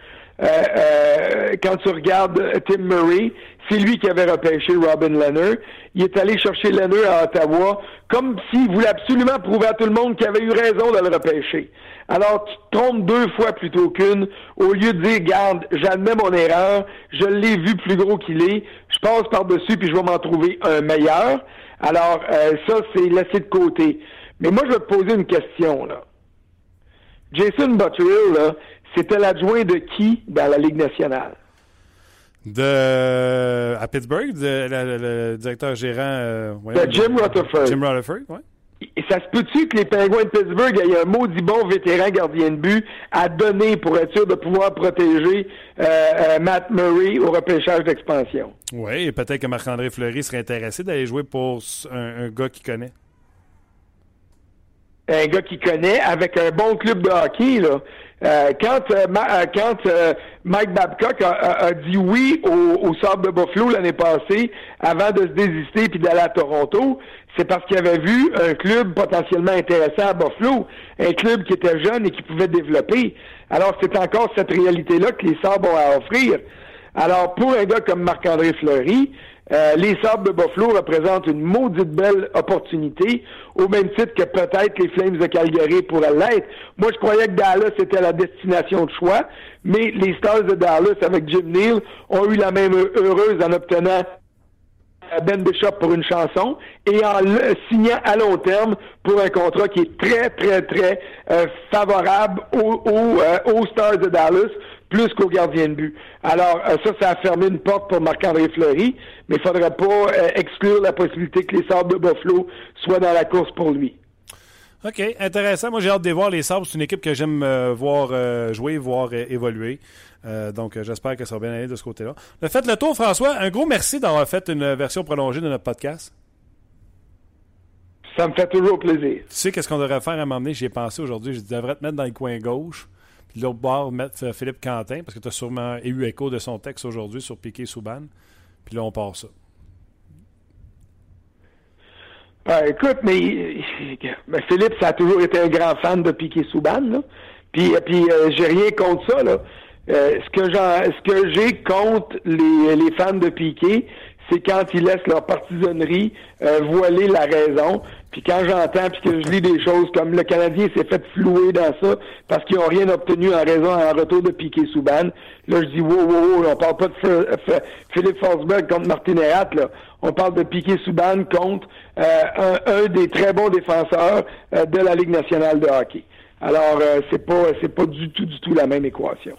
euh, euh, quand tu regardes Tim Murray, c'est lui qui avait repêché Robin Leonard. Il est allé chercher Leonard à Ottawa comme s'il voulait absolument prouver à tout le monde qu'il avait eu raison de le repêcher. Alors, tu te trompes deux fois plutôt qu'une, au lieu de dire, garde, j'admets mon erreur, je l'ai vu plus gros qu'il est, passe par-dessus puis je vais m'en trouver un meilleur. Alors, euh, ça, c'est laissé de côté. Mais moi, je vais te poser une question, là. Jason Buttrill, là, c'était l'adjoint de qui dans la Ligue nationale? De, à Pittsburgh, de, le, le, directeur gérant. Euh, de Jim Rutherford. Jim Rutherford, oui. Et ça se peut-tu que les Penguins de Pittsburgh aient un maudit bon vétéran gardien de but à donner pour être sûr de pouvoir protéger euh, euh, Matt Murray au repêchage d'expansion? Oui, et peut-être que Marc-André Fleury serait intéressé d'aller jouer pour un, un gars qu'il connaît un gars qui connaît, avec un bon club de hockey, là. Euh, quand euh, quand Mike Babcock a, dit oui au, au Sable de Buffalo l'année passée, avant de se désister puis d'aller à Toronto, c'est parce qu'il avait vu un club potentiellement intéressant à Buffalo, un club qui était jeune et qui pouvait développer. Alors c'est encore cette réalité-là que les Sabres ont à offrir. Alors pour un gars comme Marc-André Fleury, euh, les Sables de Buffalo représentent une maudite belle opportunité, au même titre que peut-être les Flames de Calgary pourraient l'être. Moi, je croyais que Dallas était la destination de choix, mais les Stars de Dallas avec Jim Neal ont eu la même heureuse en obtenant Ben Bishop pour une chanson et en le signant à long terme pour un contrat qui est très, très, très euh, favorable aux, euh, aux Stars de Dallas plus qu'au gardien de but. Alors, euh, ça, ça a fermé une porte pour Marc-André Fleury, mais il ne faudrait pas euh, exclure la possibilité que les Sabres de Buffalo soient dans la course pour lui. OK, intéressant. Moi, j'ai hâte de voir les Sabres. C'est une équipe que j'aime euh, voir jouer, voir évoluer. donc, j'espère que ça va bien aller de ce côté-là. Le fait le tour, François. Un gros merci d'avoir fait une version prolongée de notre podcast. Ça me fait toujours plaisir. Tu sais qu'est-ce qu'on devrait faire à un moment donné? J'y ai pensé aujourd'hui. Je devrais te mettre dans le coin gauche. Puis l'autre bord, mettre euh, Philippe Quentin, parce que tu as sûrement eu écho de son texte aujourd'hui sur Piqué Souban. Puis là, on part ça. Ben, écoute, mais, Philippe, ça a toujours été un grand fan de Piqué Souban, là. Puis, euh, puis euh, j'ai rien contre ça, là. ce que j'ai contre les, les fans de Piqué, c'est quand ils laissent leur partisanerie voiler la raison. Puis quand j'entends puis que je lis des choses comme le Canadien s'est fait flouer dans ça parce qu'ils n'ont rien obtenu en raison en retour de Piqué Souban, là je dis wow, wow, wow, on parle pas de Philippe Forsberg contre Martin là. On parle de Piqué Souban contre euh, un, des très bons défenseurs euh, de la Ligue nationale de hockey. Alors euh, c'est pas c'est pas du tout du tout la même équation.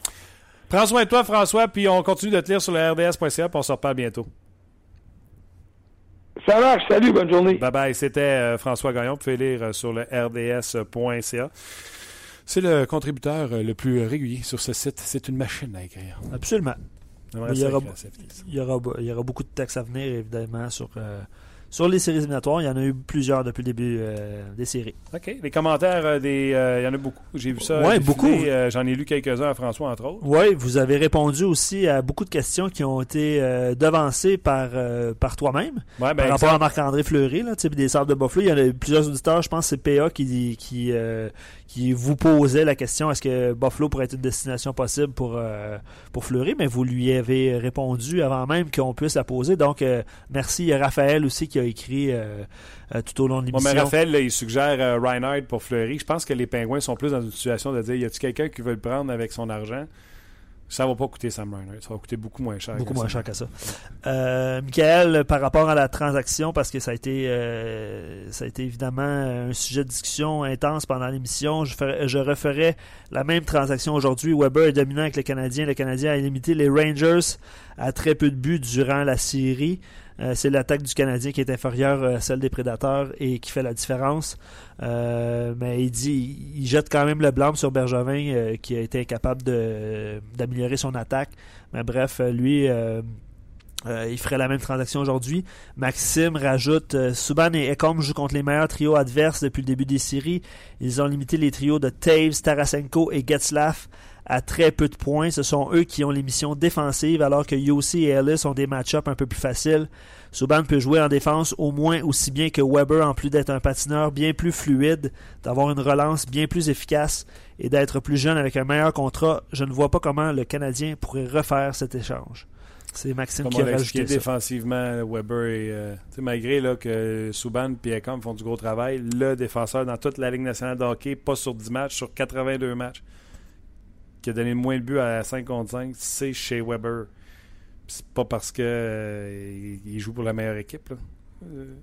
Prends soin de toi François, puis on continue de te lire sur le rds.ca, puis on se reparle bientôt. Ça marche. Salut, bonne journée. Bye bye. C'était euh, François Gagnon. Vous pouvez lire euh, sur le rds.ca. C'est le contributeur euh, le plus régulier sur ce site. C'est une machine à écrire. Absolument. Il y, aura, il, y aura, il y, aura, beaucoup de textes à venir, évidemment, sur sur les séries éliminatoires, il y en a eu plusieurs depuis le début euh, des séries. OK. Les commentaires, euh, des, euh, il y en a beaucoup. J'ai vu ça. Oui, beaucoup. J'en ai lu quelques-uns à François, entre autres. Oui, vous avez répondu aussi à beaucoup de questions qui ont été devancées par, par toi-même. Ouais, ben, par rapport à Marc-André Fleury, là, des Sables de Buffalo. Il y en a plusieurs auditeurs, je pense que c'est PA qui, qui, qui vous posait la question est-ce que Buffalo pourrait être une destination possible pour, pour Fleury, mais vous lui avez répondu avant même qu'on puisse la poser. Donc, merci. A Raphaël aussi qui a écrit euh, euh, tout au long de l'émission. Bon, mais Raphaël, il suggère euh, Reinhardt pour Fleury. Je pense que les Pingouins sont plus dans une situation de dire y a-t-il quelqu'un qui veut le prendre avec son argent? Ça va pas coûter Sam Reinhardt. Ça va coûter beaucoup moins cher. Beaucoup moins cher que ça. Euh, Michael, par rapport à la transaction, parce que ça a été, ça a été évidemment un sujet de discussion intense pendant l'émission, je, je referai la même transaction aujourd'hui. Weber est dominant avec le Canadien. Le Canadien a limité les Rangers à très peu de buts durant la série. Euh, c'est l'attaque du Canadien qui est inférieure à celle des Prédateurs et qui fait la différence. Euh, mais il dit, il jette quand même le blâme sur Bergevin euh, qui a été incapable d'améliorer son attaque. Mais bref, lui, il ferait la même transaction aujourd'hui. Maxime rajoute Subban et Ekholm jouent contre les meilleurs trios adverses depuis le début des séries. Ils ont limité les trios de Taves, Tarasenko et Getzlaff à très peu de points. Ce sont eux qui ont les missions défensives, alors que UC et Ellis ont des match-ups un peu plus faciles. Subban peut jouer en défense au moins aussi bien que Weber, en plus d'être un patineur bien plus fluide, d'avoir une relance bien plus efficace et d'être plus jeune avec un meilleur contrat. Je ne vois pas comment le Canadien pourrait refaire cet échange. C'est Maxime Comme qui a rajouté ça. défensivement, Weber et euh, malgré là, que Subban et Ekam font du gros travail, le défenseur dans toute la Ligue nationale de hockey, pas sur 10 matchs, sur 82 matchs, qui a donné le moins de buts à 5 contre 5, c'est chez Weber. C'est pas parce que euh, il joue pour la meilleure équipe. là. Euh,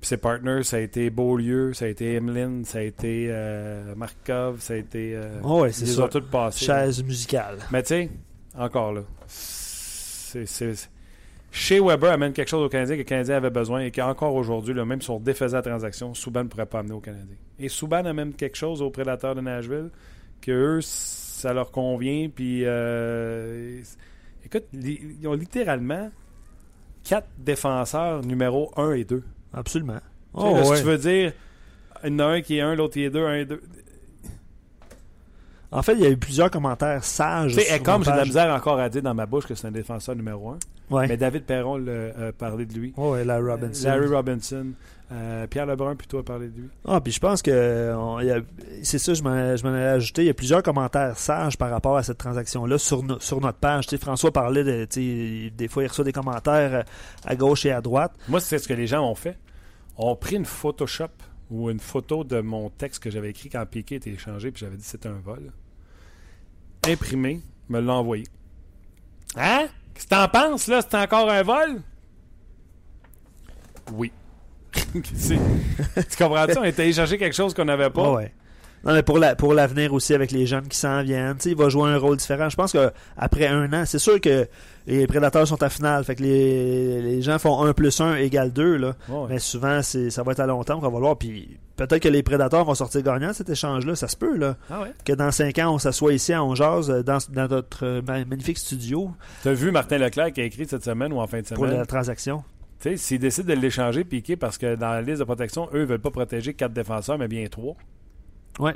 puis ses partners, ça a été Beaulieu, ça a été Emeline, ça a été euh, Markov, ça a été. Oh ouais, c'est les ça. Chaise musicale. Mais tu sais, encore là, c'est, chez Weber amène quelque chose au Canadien que le Canadien avait besoin et qu'encore aujourd'hui, même si on défaisait la transaction, Souban ne pourrait pas amener au Canadien. Et Souban amène quelque chose aux prédateurs de Nashville que eux, ça leur convient. Puis, euh, écoute, ils ont littéralement quatre défenseurs numéro 1 et 2. Absolument. Oh, là, ouais. Si tu veux dire, il y en a un qui est 1, l'autre qui est 2, un et 2. En fait, il y a eu plusieurs commentaires sages. Tu sais, comme j'ai de la misère encore à dire dans ma bouche que c'est un défenseur numéro 1. Ouais. Mais David Perron a parlé de lui. Oh, Larry Robinson. Larry Robinson. Euh, Pierre Lebrun plutôt a parlé de lui. Ah, puis je pense que on- a- c'est ça, je m'en, allais ajouter. Il y a plusieurs commentaires sages par rapport à cette transaction-là sur, no- sur notre page. Tu sais, François parlait de. Des fois, il reçoit des commentaires euh, à gauche et à droite. Moi, c'est ce que les gens ont fait. ont pris une Photoshop ou une photo de mon texte que j'avais écrit quand Piqué était échangé, puis j'avais dit que c'était un vol. Imprimé, me l'a envoyé. Hein? Qu'est-ce que t'en penses, là? C'est encore un vol? Oui. Tu comprends-tu? On était allé chercher quelque chose qu'on n'avait pas. Ah ouais. Non, mais pour, la, pour l'avenir aussi avec les jeunes qui s'en viennent, tu sais, il va jouer un rôle différent. Je pense qu'après un an, c'est sûr que les prédateurs sont à finale. Fait que les, les gens font 1 plus 1 égale 2. Là. Mais souvent, c'est, ça va être à long terme qu'on va voir. Puis peut-être que les prédateurs vont sortir gagnants cet échange-là. Ça se peut. là Ah ouais? Que dans 5 ans, on s'assoit ici à Ongeaz dans, dans notre euh, ma- magnifique studio T'as vu Martin Leclerc qui a écrit cette semaine ou en fin de pour semaine? la transaction. Sais, s'ils décident de l'échanger, Piqué, parce que dans la liste de protection, eux, ils veulent pas protéger quatre défenseurs, mais bien trois. Ouais.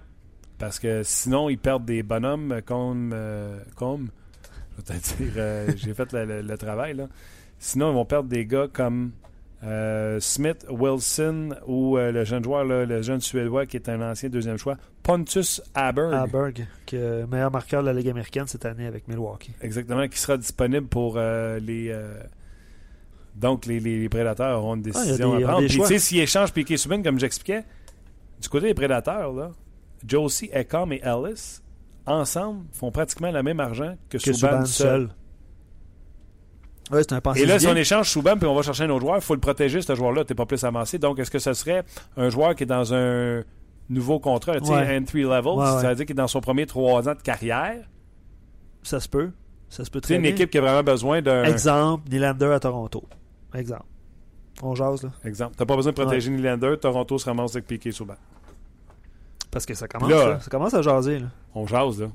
Parce que sinon, ils perdent des bonhommes comme. euh, comme je vais te dire, euh, j'ai fait le, le- le travail, là. Sinon, ils vont perdre des gars comme euh, Smith, Wilson ou le jeune joueur, là, le jeune Suédois qui est un ancien deuxième choix, Pontus Aberg. Aberg, qui est meilleur marqueur de la Ligue américaine cette année avec Milwaukee. Exactement, qui sera disponible pour les. Donc, les, les- les prédateurs auront une Ah, décision des- il y à prendre. des Puis, tu sais, s'ils échangent Piqué Subban, comme j'expliquais, du côté des prédateurs, là, Josie, Ecom et Ellis, ensemble, font pratiquement le même argent que, Que Subban Subban seul. Ouais, c'est un pensée Et là, si on échange Subban puis on va chercher un autre joueur, il faut le protéger, ce joueur-là. T'es pas plus avancé. Donc, est-ce que ce serait un joueur qui est dans un nouveau contrat, tu sais, Ouais. entry level, Ouais, ouais. ça veut dire qu'il est dans son premier trois ans de carrière? Ça se peut. Ça se peut Tu très une bien. équipe qui a vraiment besoin d'un. Exemple, Nylander à Toronto. Exemple. On jase, là. Exemple. T'as pas besoin de protéger Nylander, Toronto se ramasse avec Piqué Subban. Parce que ça commence, Là, là. Ça commence à jaser, là. On jase, là.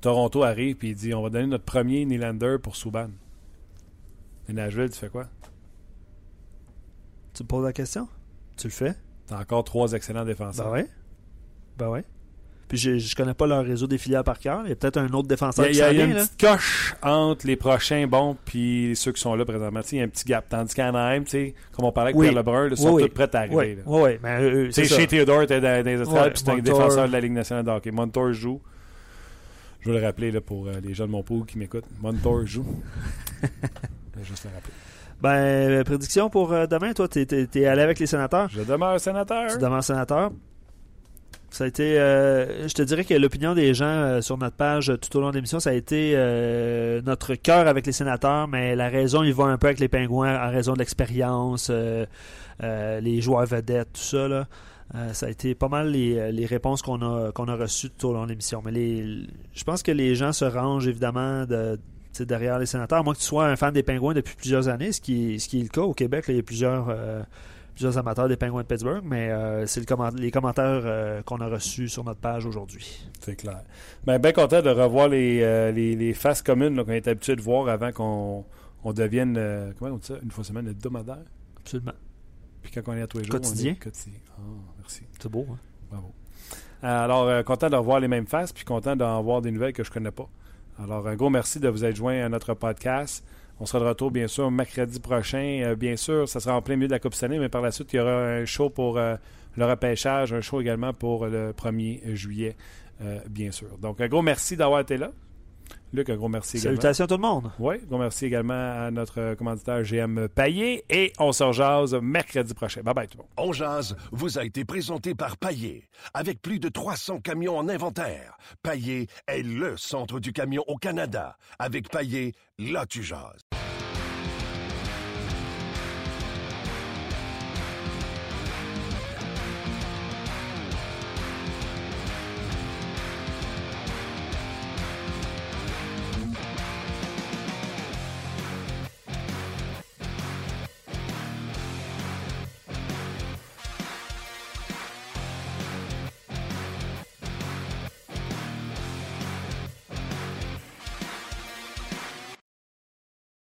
Toronto arrive puis il dit on va donner notre premier Nylander pour Subban. Et Nashville, tu fais quoi? Tu me poses la question? Tu le fais? T'as encore trois excellents défenseurs. Ben ouais. Ben ouais. Puis je, je connais pas leur réseau des filières par cœur. Il y a peut-être un autre Il y défenseur a, il qui y a- il y a une là. petite coche entre les prochains bons puis ceux qui sont là présentement. Il y a un petit gap. Tandis qu'Anaheim, comme on parlait avec Oui. Pierre Lebrun, là, sont Oui, tous oui. prêts à arriver. Ouais, ouais. Mais eux, Tu c'est chez Theodore, était dans, dans les Ouais, puis c'est un défenseur de la Ligue nationale de hockey. Montour joue. Je veux le rappeler là, pour euh, les gens de mon pool qui m'écoutent. Montour joue. Je vais juste le rappeler. Ben, euh, prédiction pour euh, demain, toi, t'es, t'es- t'es allé avec les sénateurs? Je demeure sénateur. Tu demeures sénateur. Ça a été, euh, je te dirais que l'opinion des gens euh, sur notre page euh, tout au long de l'émission, ça a été notre cœur avec les sénateurs, mais la raison, il va un peu avec les pingouins en raison de l'expérience, les joueurs vedettes, tout ça. Là. Ça a été pas mal les, les réponses qu'on a, qu'on a reçues tout au long de l'émission. Mais les, je pense que les gens se rangent évidemment de, derrière les sénateurs, à moins que tu sois un fan des pingouins depuis plusieurs années, ce qui, ce qui est le cas au Québec. là, il y a plusieurs. Plusieurs amateurs des Penguins de Pittsburgh, mais euh, c'est le comment- les commentaires euh, qu'on a reçus sur notre page aujourd'hui. C'est clair. Ben, bien content de revoir les, euh, les, les faces communes qu'on est habitué de voir avant qu'on on devienne, comment on dit ça, une fois semaine, hebdomadaire? Absolument. Puis quand on est à tous les jours, Quotidien. on est quotidien. Ah, merci. C'est beau. Hein? Bravo. Alors, content de revoir les mêmes faces, puis content d'en voir des nouvelles que je connais pas. Alors, un gros merci de vous être joint à notre podcast. On sera de retour, bien sûr, mercredi prochain. Euh, bien sûr, ça sera en plein milieu de la Coupe année, mais par la suite, il y aura un show pour euh, le repêchage, un show également pour le 1er juillet, euh, bien sûr. Donc, un gros merci d'avoir été là. Luc, un gros merci également. Salutations à tout le monde. Oui, un gros merci également à notre commanditaire GM Paillé. Et on se rejase mercredi prochain. Bye bye tout le monde. On jase vous a été présenté par Paillé. Avec plus de 300 camions en inventaire, Paillé est le centre du camion au Canada. Avec Paillé, là tu jases.